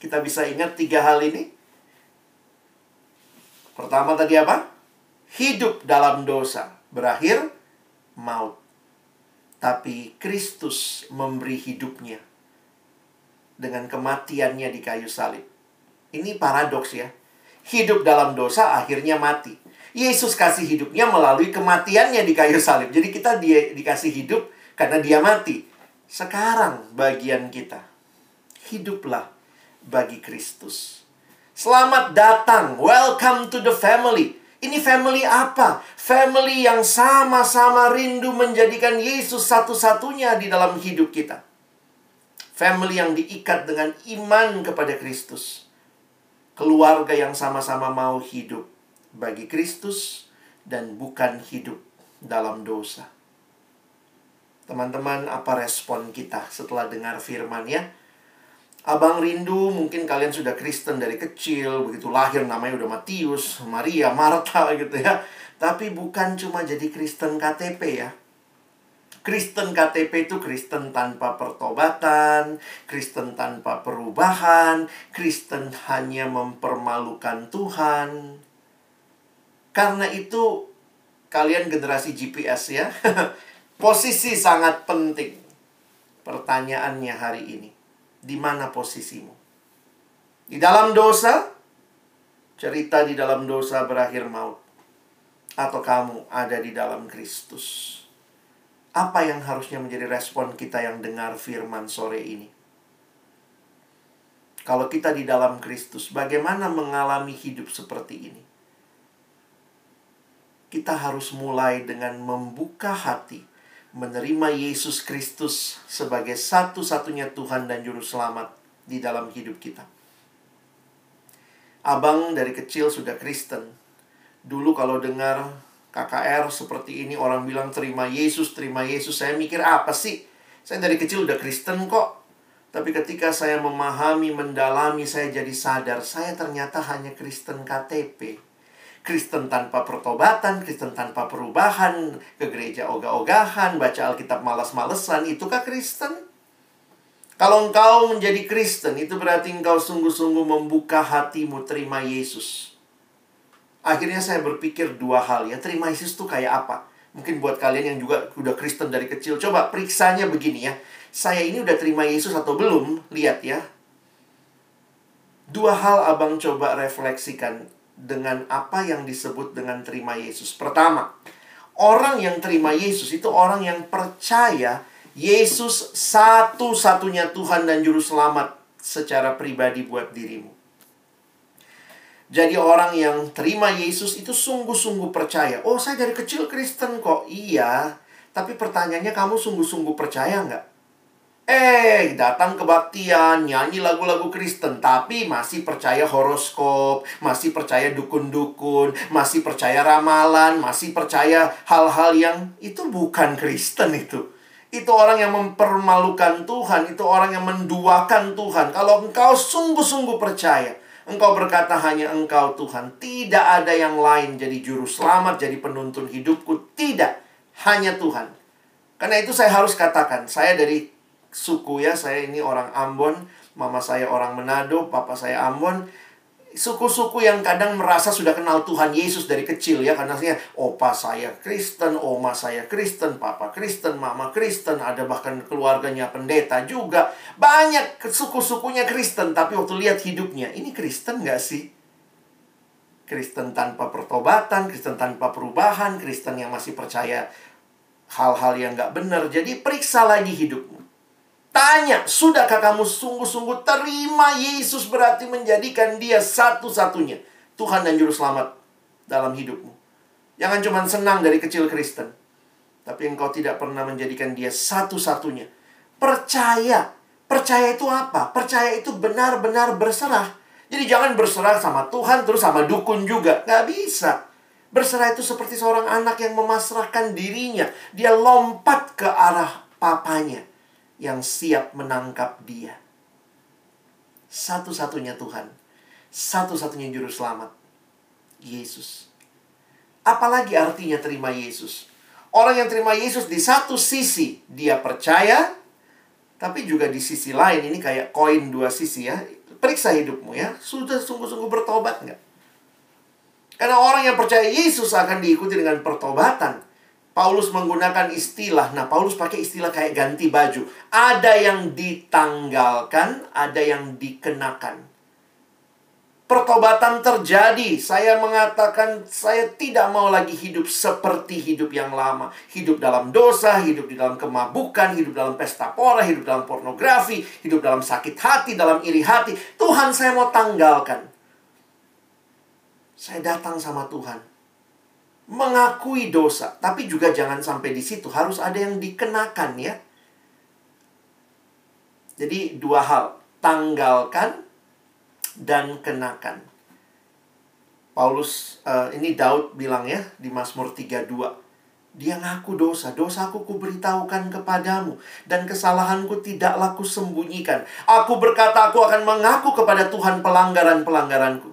Kita bisa ingat tiga hal ini. Pertama tadi apa? Hidup dalam dosa, berakhir maut. Tapi Kristus memberi hidupnya dengan kematiannya di kayu salib. Ini paradoks ya. Hidup dalam dosa akhirnya mati. Yesus kasih hidupnya melalui kematiannya di kayu salib. Jadi kita dia dikasih hidup karena dia mati. Sekarang bagian kita. Hiduplah bagi Kristus. Selamat datang. Welcome to the family. Ini family apa? Family yang sama-sama rindu menjadikan Yesus satu-satunya di dalam hidup kita. Family yang diikat dengan iman kepada Kristus. Keluarga yang sama-sama mau hidup bagi Kristus dan bukan hidup dalam dosa. Teman-teman, apa respon kita setelah dengar firman ya? Abang rindu, mungkin kalian sudah Kristen dari kecil, begitu lahir namanya udah Matius, Maria, Marta gitu ya. Tapi bukan cuma jadi Kristen KTP ya. Kristen KTP itu Kristen tanpa pertobatan, Kristen tanpa perubahan, Kristen hanya mempermalukan Tuhan. Karena itu kalian generasi GPS ya. Posisi sangat penting. Pertanyaannya hari ini di mana posisimu? Di dalam dosa? Cerita di dalam dosa berakhir maut. Atau kamu ada di dalam Kristus? Apa yang harusnya menjadi respon kita yang dengar firman sore ini? Kalau kita di dalam Kristus, bagaimana mengalami hidup seperti ini? Kita harus mulai dengan membuka hati menerima Yesus Kristus sebagai satu-satunya Tuhan dan Juru Selamat di dalam hidup kita. Abang dari kecil sudah Kristen. Dulu kalau dengar KKR seperti ini orang bilang terima Yesus, terima Yesus. Saya mikir apa sih? Saya dari kecil udah Kristen kok. Tapi ketika saya memahami, mendalami, saya jadi sadar saya ternyata hanya Kristen KTP Kristen tanpa pertobatan, Kristen tanpa perubahan, ke gereja ogah-ogahan, baca Alkitab malas-malesan, itukah Kristen? Kalau engkau menjadi Kristen, itu berarti engkau sungguh-sungguh membuka hatimu terima Yesus. Akhirnya saya berpikir dua hal ya, terima Yesus itu kayak apa? Mungkin buat kalian yang juga udah Kristen dari kecil, coba periksanya begini ya. Saya ini udah terima Yesus atau belum? Lihat ya. Dua hal abang coba refleksikan dengan apa yang disebut dengan terima Yesus. Pertama, orang yang terima Yesus itu orang yang percaya Yesus satu-satunya Tuhan dan Juru Selamat secara pribadi buat dirimu. Jadi orang yang terima Yesus itu sungguh-sungguh percaya. Oh, saya dari kecil Kristen kok. Iya, tapi pertanyaannya kamu sungguh-sungguh percaya nggak? Eh, datang kebaktian, nyanyi lagu-lagu Kristen, tapi masih percaya horoskop, masih percaya dukun-dukun, masih percaya ramalan, masih percaya hal-hal yang itu bukan Kristen itu. Itu orang yang mempermalukan Tuhan, itu orang yang menduakan Tuhan. Kalau engkau sungguh-sungguh percaya, engkau berkata hanya engkau Tuhan, tidak ada yang lain jadi juru selamat, jadi penuntun hidupku, tidak, hanya Tuhan. Karena itu saya harus katakan, saya dari suku ya, saya ini orang Ambon, mama saya orang Manado, papa saya Ambon. Suku-suku yang kadang merasa sudah kenal Tuhan Yesus dari kecil ya karena saya opa saya Kristen, oma saya Kristen, papa Kristen, mama Kristen, ada bahkan keluarganya pendeta juga. Banyak suku-sukunya Kristen, tapi waktu lihat hidupnya, ini Kristen nggak sih? Kristen tanpa pertobatan, Kristen tanpa perubahan, Kristen yang masih percaya hal-hal yang nggak benar. Jadi periksa lagi hidupmu. Tanya, sudahkah kamu sungguh-sungguh terima Yesus berarti menjadikan dia satu-satunya Tuhan dan Juru Selamat dalam hidupmu. Jangan cuma senang dari kecil Kristen. Tapi engkau tidak pernah menjadikan dia satu-satunya. Percaya. Percaya itu apa? Percaya itu benar-benar berserah. Jadi jangan berserah sama Tuhan terus sama dukun juga. Gak bisa. Berserah itu seperti seorang anak yang memasrahkan dirinya. Dia lompat ke arah papanya yang siap menangkap dia. Satu-satunya Tuhan, satu-satunya juru selamat, Yesus. Apalagi artinya terima Yesus? Orang yang terima Yesus di satu sisi dia percaya, tapi juga di sisi lain ini kayak koin dua sisi ya. Periksa hidupmu ya, sudah sungguh-sungguh bertobat nggak? Karena orang yang percaya Yesus akan diikuti dengan pertobatan. Paulus menggunakan istilah, nah Paulus pakai istilah kayak ganti baju. Ada yang ditanggalkan, ada yang dikenakan pertobatan terjadi. Saya mengatakan saya tidak mau lagi hidup seperti hidup yang lama. Hidup dalam dosa, hidup di dalam kemabukan, hidup dalam pesta pora, hidup dalam pornografi, hidup dalam sakit hati, dalam iri hati. Tuhan saya mau tanggalkan. Saya datang sama Tuhan. Mengakui dosa, tapi juga jangan sampai di situ. Harus ada yang dikenakan ya. Jadi dua hal, tanggalkan dan kenakan. Paulus uh, ini Daud bilang ya di Mazmur 32. Dia ngaku dosa, dosaku kuberitahukan kepadamu dan kesalahanku tidaklah sembunyikan. Aku berkata aku akan mengaku kepada Tuhan pelanggaran-pelanggaranku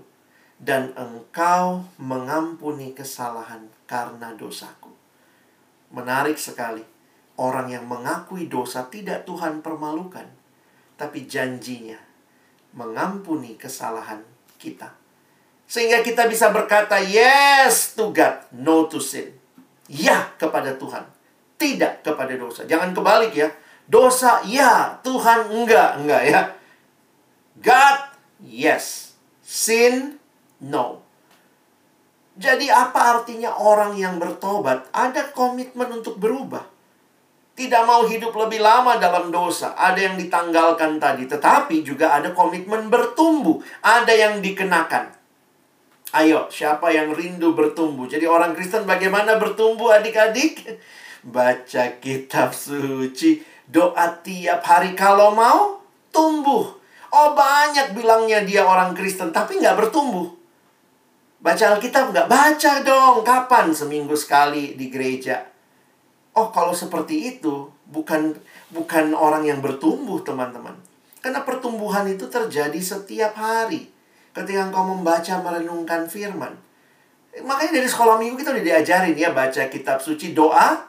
dan engkau mengampuni kesalahan karena dosaku. Menarik sekali. Orang yang mengakui dosa tidak Tuhan permalukan, tapi janjinya mengampuni kesalahan kita. Sehingga kita bisa berkata yes to God, no to sin. Ya kepada Tuhan, tidak kepada dosa. Jangan kebalik ya. Dosa ya, Tuhan enggak, enggak ya. God yes, sin no. Jadi apa artinya orang yang bertobat? Ada komitmen untuk berubah tidak mau hidup lebih lama dalam dosa. Ada yang ditanggalkan tadi, tetapi juga ada komitmen bertumbuh. Ada yang dikenakan. Ayo, siapa yang rindu bertumbuh? Jadi orang Kristen bagaimana bertumbuh adik-adik? Baca kitab suci, doa tiap hari kalau mau tumbuh. Oh banyak bilangnya dia orang Kristen, tapi nggak bertumbuh. Baca Alkitab nggak? Baca dong. Kapan? Seminggu sekali di gereja Oh, kalau seperti itu bukan bukan orang yang bertumbuh, teman-teman. Karena pertumbuhan itu terjadi setiap hari. Ketika engkau membaca merenungkan firman. Makanya dari sekolah minggu kita udah diajarin ya baca kitab suci, doa,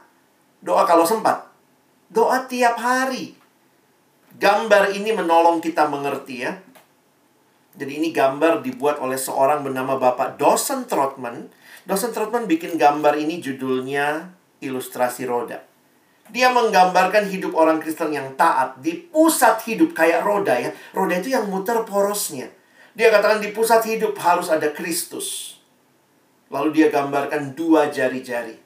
doa kalau sempat. Doa tiap hari. Gambar ini menolong kita mengerti ya. Jadi ini gambar dibuat oleh seorang bernama Bapak Dawson Trotman. Dawson Trotman bikin gambar ini judulnya ilustrasi roda. Dia menggambarkan hidup orang Kristen yang taat di pusat hidup kayak roda ya. Roda itu yang muter porosnya. Dia katakan di pusat hidup harus ada Kristus. Lalu dia gambarkan dua jari-jari.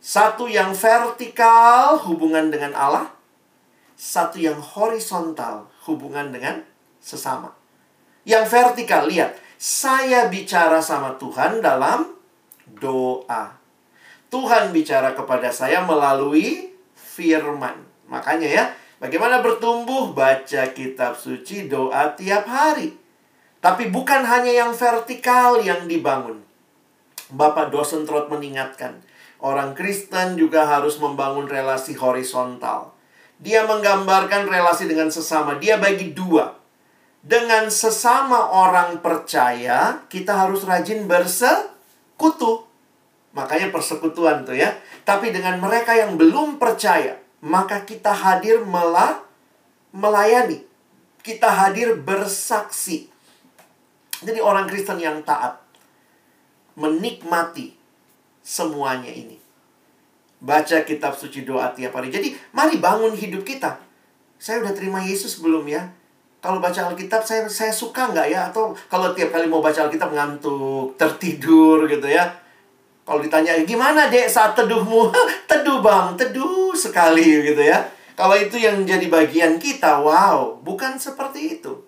Satu yang vertikal hubungan dengan Allah, satu yang horizontal hubungan dengan sesama. Yang vertikal, lihat, saya bicara sama Tuhan dalam doa. Tuhan bicara kepada saya melalui firman. Makanya ya, bagaimana bertumbuh? Baca kitab suci, doa tiap hari. Tapi bukan hanya yang vertikal yang dibangun. Bapak dosen Trot mengingatkan, orang Kristen juga harus membangun relasi horizontal. Dia menggambarkan relasi dengan sesama. Dia bagi dua. Dengan sesama orang percaya, kita harus rajin bersekutu. Makanya persekutuan tuh ya. Tapi dengan mereka yang belum percaya, maka kita hadir mela melayani. Kita hadir bersaksi. Jadi orang Kristen yang taat menikmati semuanya ini. Baca kitab suci doa tiap hari. Jadi mari bangun hidup kita. Saya udah terima Yesus belum ya? Kalau baca Alkitab saya saya suka nggak ya? Atau kalau tiap kali mau baca Alkitab ngantuk, tertidur gitu ya? Kalau ditanya gimana dek saat teduhmu? Teduh bang, teduh sekali gitu ya. Kalau itu yang jadi bagian kita, wow, bukan seperti itu.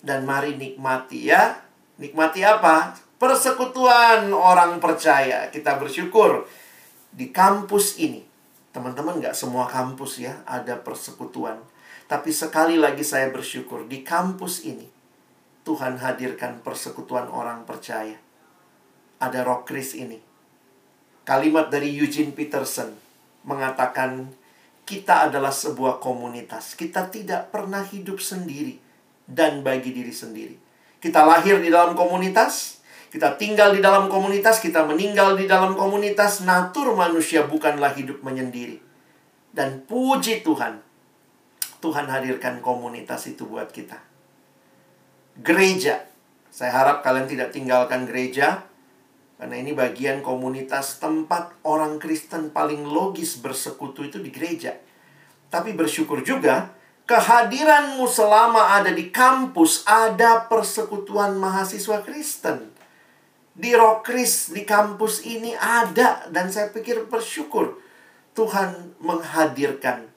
Dan mari nikmati ya. Nikmati apa? Persekutuan orang percaya. Kita bersyukur di kampus ini. Teman-teman nggak semua kampus ya ada persekutuan. Tapi sekali lagi saya bersyukur di kampus ini. Tuhan hadirkan persekutuan orang percaya ada rock Chris ini. Kalimat dari Eugene Peterson mengatakan, kita adalah sebuah komunitas. Kita tidak pernah hidup sendiri dan bagi diri sendiri. Kita lahir di dalam komunitas, Kita tinggal di dalam komunitas, kita meninggal di dalam komunitas, natur manusia bukanlah hidup menyendiri. Dan puji Tuhan, Tuhan hadirkan komunitas itu buat kita. Gereja. Saya harap kalian tidak tinggalkan gereja, karena ini bagian komunitas tempat orang Kristen paling logis bersekutu itu di gereja. Tapi bersyukur juga, kehadiranmu selama ada di kampus, ada persekutuan mahasiswa Kristen di Rokris di kampus ini ada dan saya pikir bersyukur Tuhan menghadirkan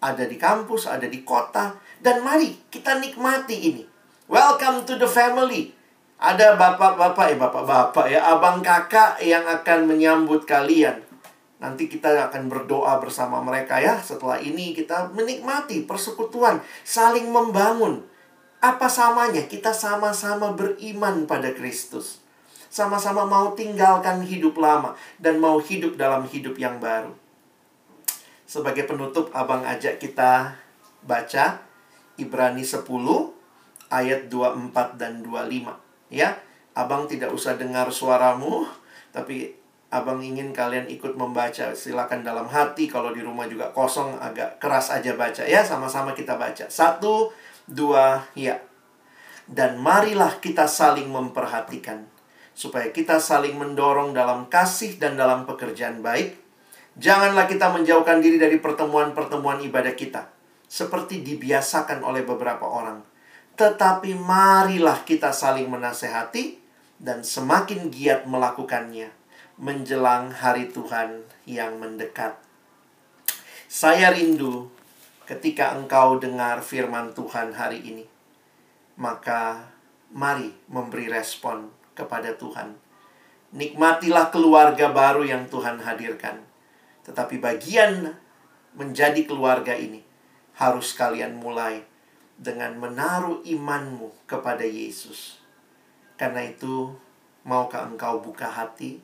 ada di kampus, ada di kota dan mari kita nikmati ini. Welcome to the family. Ada bapak-bapak, eh bapak-bapak ya, abang kakak yang akan menyambut kalian. Nanti kita akan berdoa bersama mereka ya. Setelah ini kita menikmati persekutuan, saling membangun. Apa samanya? Kita sama-sama beriman pada Kristus. Sama-sama mau tinggalkan hidup lama dan mau hidup dalam hidup yang baru. Sebagai penutup, Abang ajak kita baca Ibrani 10 ayat 24 dan 25. Ya, Abang tidak usah dengar suaramu, tapi Abang ingin kalian ikut membaca. Silakan dalam hati, kalau di rumah juga kosong, agak keras aja baca ya. Sama-sama kita baca. Satu, dua, ya. Dan marilah kita saling memperhatikan. Supaya kita saling mendorong dalam kasih dan dalam pekerjaan baik. Janganlah kita menjauhkan diri dari pertemuan-pertemuan ibadah kita. Seperti dibiasakan oleh beberapa orang. Tetapi marilah kita saling menasehati dan semakin giat melakukannya menjelang hari Tuhan yang mendekat. Saya rindu ketika engkau dengar firman Tuhan hari ini, maka mari memberi respon kepada Tuhan. Nikmatilah keluarga baru yang Tuhan hadirkan. Tetapi bagian menjadi keluarga ini harus kalian mulai dengan menaruh imanmu kepada Yesus. Karena itu, maukah engkau buka hati,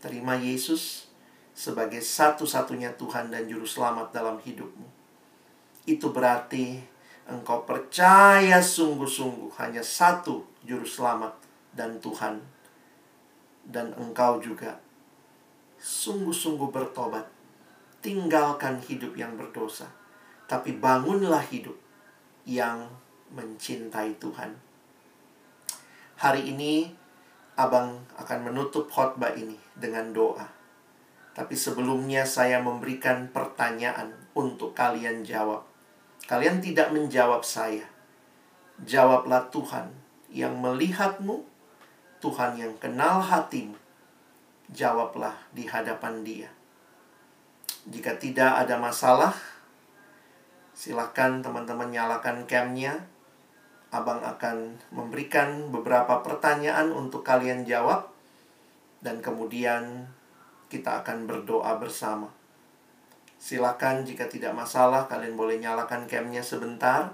terima Yesus sebagai satu-satunya Tuhan dan Juru Selamat dalam hidupmu? itu berarti engkau percaya sungguh-sungguh hanya satu juru selamat dan Tuhan dan engkau juga sungguh-sungguh bertobat tinggalkan hidup yang berdosa tapi bangunlah hidup yang mencintai Tuhan hari ini abang akan menutup khotbah ini dengan doa tapi sebelumnya saya memberikan pertanyaan untuk kalian jawab Kalian tidak menjawab saya. Jawablah Tuhan yang melihatmu, Tuhan yang kenal hatimu. Jawablah di hadapan Dia. Jika tidak ada masalah, silakan teman-teman nyalakan camnya. Abang akan memberikan beberapa pertanyaan untuk kalian jawab, dan kemudian kita akan berdoa bersama. Silakan jika tidak masalah kalian boleh nyalakan camnya sebentar.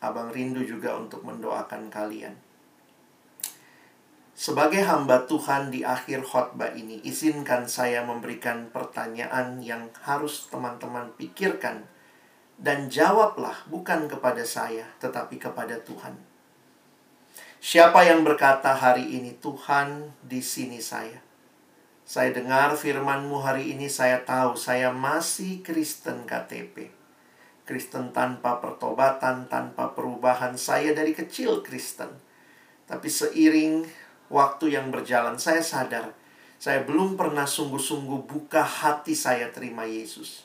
Abang rindu juga untuk mendoakan kalian. Sebagai hamba Tuhan di akhir khotbah ini, izinkan saya memberikan pertanyaan yang harus teman-teman pikirkan dan jawablah bukan kepada saya, tetapi kepada Tuhan. Siapa yang berkata hari ini, "Tuhan, di sini saya"? Saya dengar firmanmu hari ini, saya tahu saya masih Kristen KTP. Kristen tanpa pertobatan, tanpa perubahan. Saya dari kecil Kristen. Tapi seiring waktu yang berjalan, saya sadar saya belum pernah sungguh-sungguh buka hati saya terima Yesus.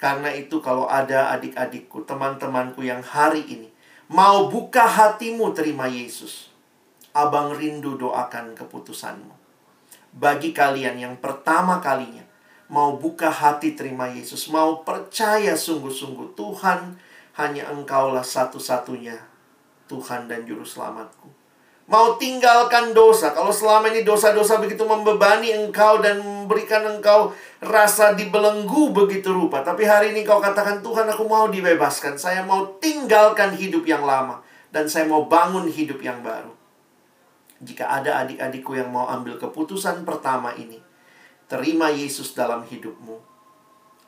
Karena itu kalau ada adik-adikku, teman-temanku yang hari ini mau buka hatimu terima Yesus. Abang rindu doakan keputusanmu bagi kalian yang pertama kalinya mau buka hati terima Yesus, mau percaya sungguh-sungguh Tuhan hanya Engkaulah satu-satunya Tuhan dan juru selamatku. Mau tinggalkan dosa. Kalau selama ini dosa-dosa begitu membebani engkau dan memberikan engkau rasa dibelenggu begitu rupa. Tapi hari ini kau katakan, Tuhan aku mau dibebaskan. Saya mau tinggalkan hidup yang lama. Dan saya mau bangun hidup yang baru. Jika ada adik-adikku yang mau ambil keputusan pertama ini, terima Yesus dalam hidupmu.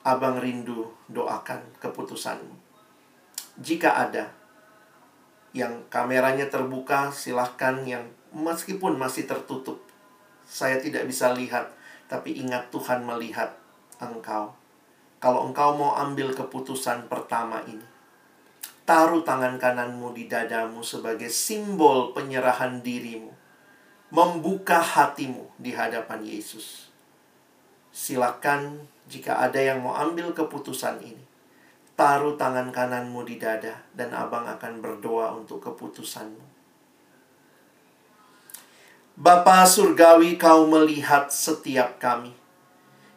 Abang rindu doakan keputusanmu. Jika ada yang kameranya terbuka, silahkan yang meskipun masih tertutup. Saya tidak bisa lihat, tapi ingat Tuhan melihat engkau. Kalau engkau mau ambil keputusan pertama ini, taruh tangan kananmu di dadamu sebagai simbol penyerahan dirimu, membuka hatimu di hadapan Yesus. Silakan jika ada yang mau ambil keputusan ini, taruh tangan kananmu di dada dan abang akan berdoa untuk keputusanmu. Bapa Surgawi kau melihat setiap kami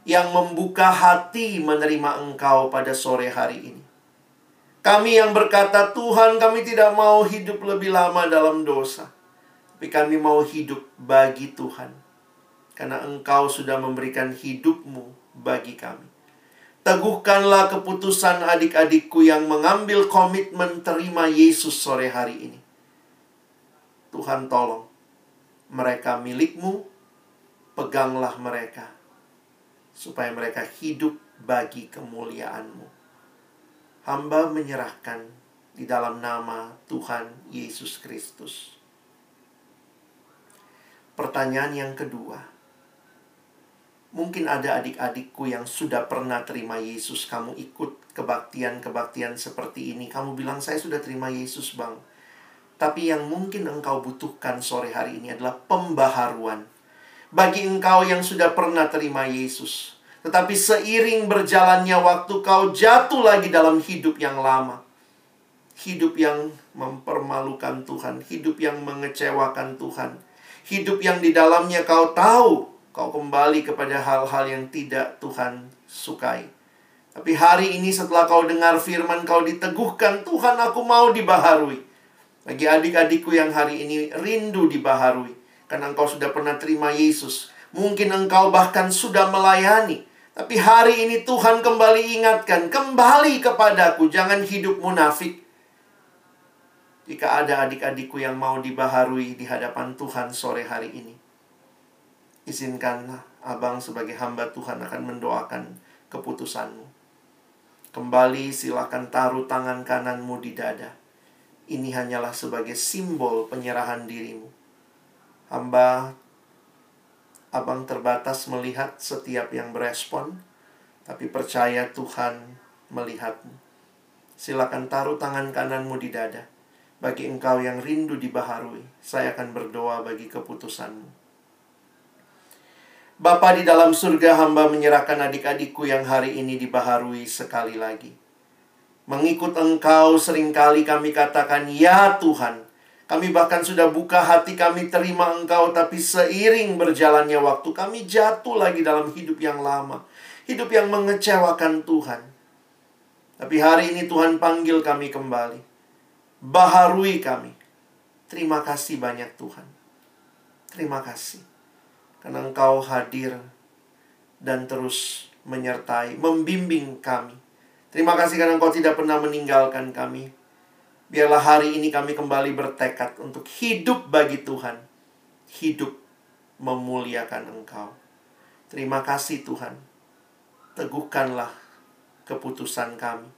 yang membuka hati menerima engkau pada sore hari ini. Kami yang berkata, Tuhan kami tidak mau hidup lebih lama dalam dosa. Tapi kami mau hidup bagi Tuhan. Karena engkau sudah memberikan hidupmu bagi kami. Teguhkanlah keputusan adik-adikku yang mengambil komitmen terima Yesus sore hari ini. Tuhan tolong. Mereka milikmu, peganglah mereka. Supaya mereka hidup bagi kemuliaanmu hamba menyerahkan di dalam nama Tuhan Yesus Kristus. Pertanyaan yang kedua, mungkin ada adik-adikku yang sudah pernah terima Yesus, kamu ikut kebaktian-kebaktian seperti ini, kamu bilang saya sudah terima Yesus, Bang. Tapi yang mungkin engkau butuhkan sore hari ini adalah pembaharuan. Bagi engkau yang sudah pernah terima Yesus, tetapi seiring berjalannya waktu kau jatuh lagi dalam hidup yang lama. Hidup yang mempermalukan Tuhan, hidup yang mengecewakan Tuhan. Hidup yang di dalamnya kau tahu kau kembali kepada hal-hal yang tidak Tuhan sukai. Tapi hari ini setelah kau dengar firman kau diteguhkan, Tuhan aku mau dibaharui. Bagi adik-adikku yang hari ini rindu dibaharui. Karena engkau sudah pernah terima Yesus. Mungkin engkau bahkan sudah melayani. Tapi hari ini Tuhan kembali ingatkan, kembali kepadaku, jangan hidup munafik. Jika ada adik-adikku yang mau dibaharui di hadapan Tuhan sore hari ini, izinkanlah abang sebagai hamba Tuhan akan mendoakan keputusanmu. Kembali silakan taruh tangan kananmu di dada. Ini hanyalah sebagai simbol penyerahan dirimu. Hamba Abang terbatas melihat setiap yang berespon, tapi percaya Tuhan melihatmu. Silakan taruh tangan kananmu di dada. Bagi engkau yang rindu dibaharui, saya akan berdoa bagi keputusanmu. Bapa di dalam surga hamba menyerahkan adik-adikku yang hari ini dibaharui sekali lagi. Mengikut engkau sering kali kami katakan, Ya Tuhan, kami bahkan sudah buka hati kami terima engkau Tapi seiring berjalannya waktu Kami jatuh lagi dalam hidup yang lama Hidup yang mengecewakan Tuhan. Tapi hari ini Tuhan panggil kami kembali. Baharui kami. Terima kasih banyak Tuhan. Terima kasih Karena engkau hadir Dan terus menyertai Membimbing kami Terima kasih karena engkau tidak pernah meninggalkan kami Biarlah hari ini kami kembali bertekad untuk hidup bagi Tuhan. Hidup memuliakan Engkau. Terima kasih Tuhan. Teguhkanlah keputusan kami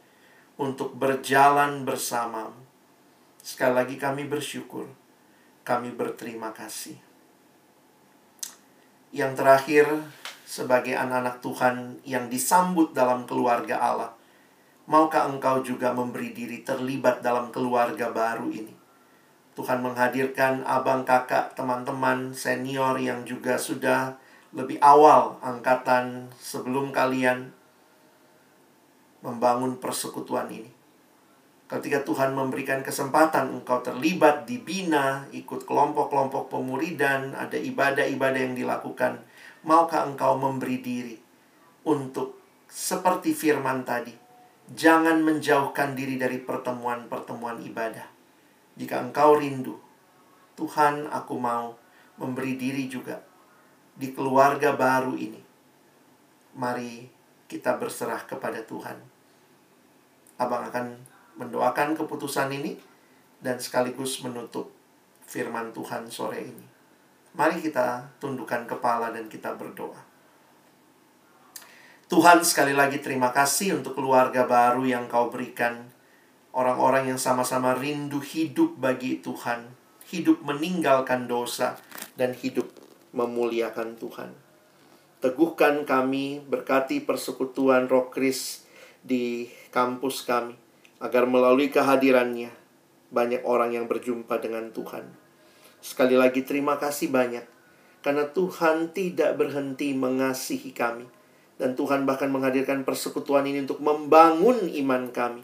untuk berjalan bersamamu. Sekali lagi kami bersyukur. Kami berterima kasih. Yang terakhir, sebagai anak-anak Tuhan yang disambut dalam keluarga Allah, Maukah engkau juga memberi diri terlibat dalam keluarga baru ini? Tuhan menghadirkan abang kakak, teman-teman senior yang juga sudah lebih awal angkatan sebelum kalian membangun persekutuan ini. Ketika Tuhan memberikan kesempatan engkau terlibat di bina, ikut kelompok-kelompok pemuridan, ada ibadah-ibadah yang dilakukan, maukah engkau memberi diri untuk seperti firman tadi, Jangan menjauhkan diri dari pertemuan-pertemuan ibadah. Jika engkau rindu, Tuhan aku mau memberi diri juga di keluarga baru ini. Mari kita berserah kepada Tuhan. Abang akan mendoakan keputusan ini dan sekaligus menutup firman Tuhan sore ini. Mari kita tundukkan kepala dan kita berdoa. Tuhan sekali lagi terima kasih untuk keluarga baru yang kau berikan. Orang-orang yang sama-sama rindu hidup bagi Tuhan. hidup meninggalkan dosa, dan hidup memuliakan Tuhan. Teguhkan kami, berkati persekutuan Roh Kris di kampus kami, agar melalui kehadirannya banyak orang yang berjumpa dengan Tuhan. Sekali lagi terima kasih banyak karena Tuhan tidak berhenti mengasihi kami dan Tuhan bahkan menghadirkan persekutuan ini untuk membangun iman kami.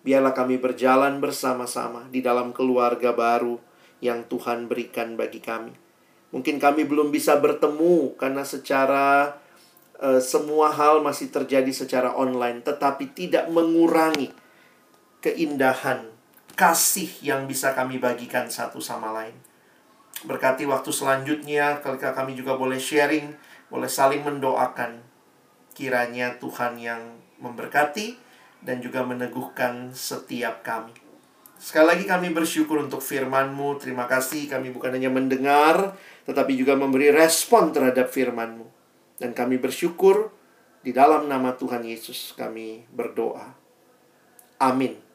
Biarlah kami berjalan bersama-sama di dalam keluarga baru yang Tuhan berikan bagi kami. Mungkin kami belum bisa bertemu karena secara uh, semua hal masih terjadi secara online, tetapi tidak mengurangi keindahan kasih yang bisa kami bagikan satu sama lain. Berkati waktu selanjutnya, ketika kami juga boleh sharing, boleh saling mendoakan Kiranya Tuhan yang memberkati dan juga meneguhkan setiap kami. Sekali lagi kami bersyukur untuk firman-Mu. Terima kasih kami bukan hanya mendengar, tetapi juga memberi respon terhadap firman-Mu. Dan kami bersyukur di dalam nama Tuhan Yesus kami berdoa. Amin.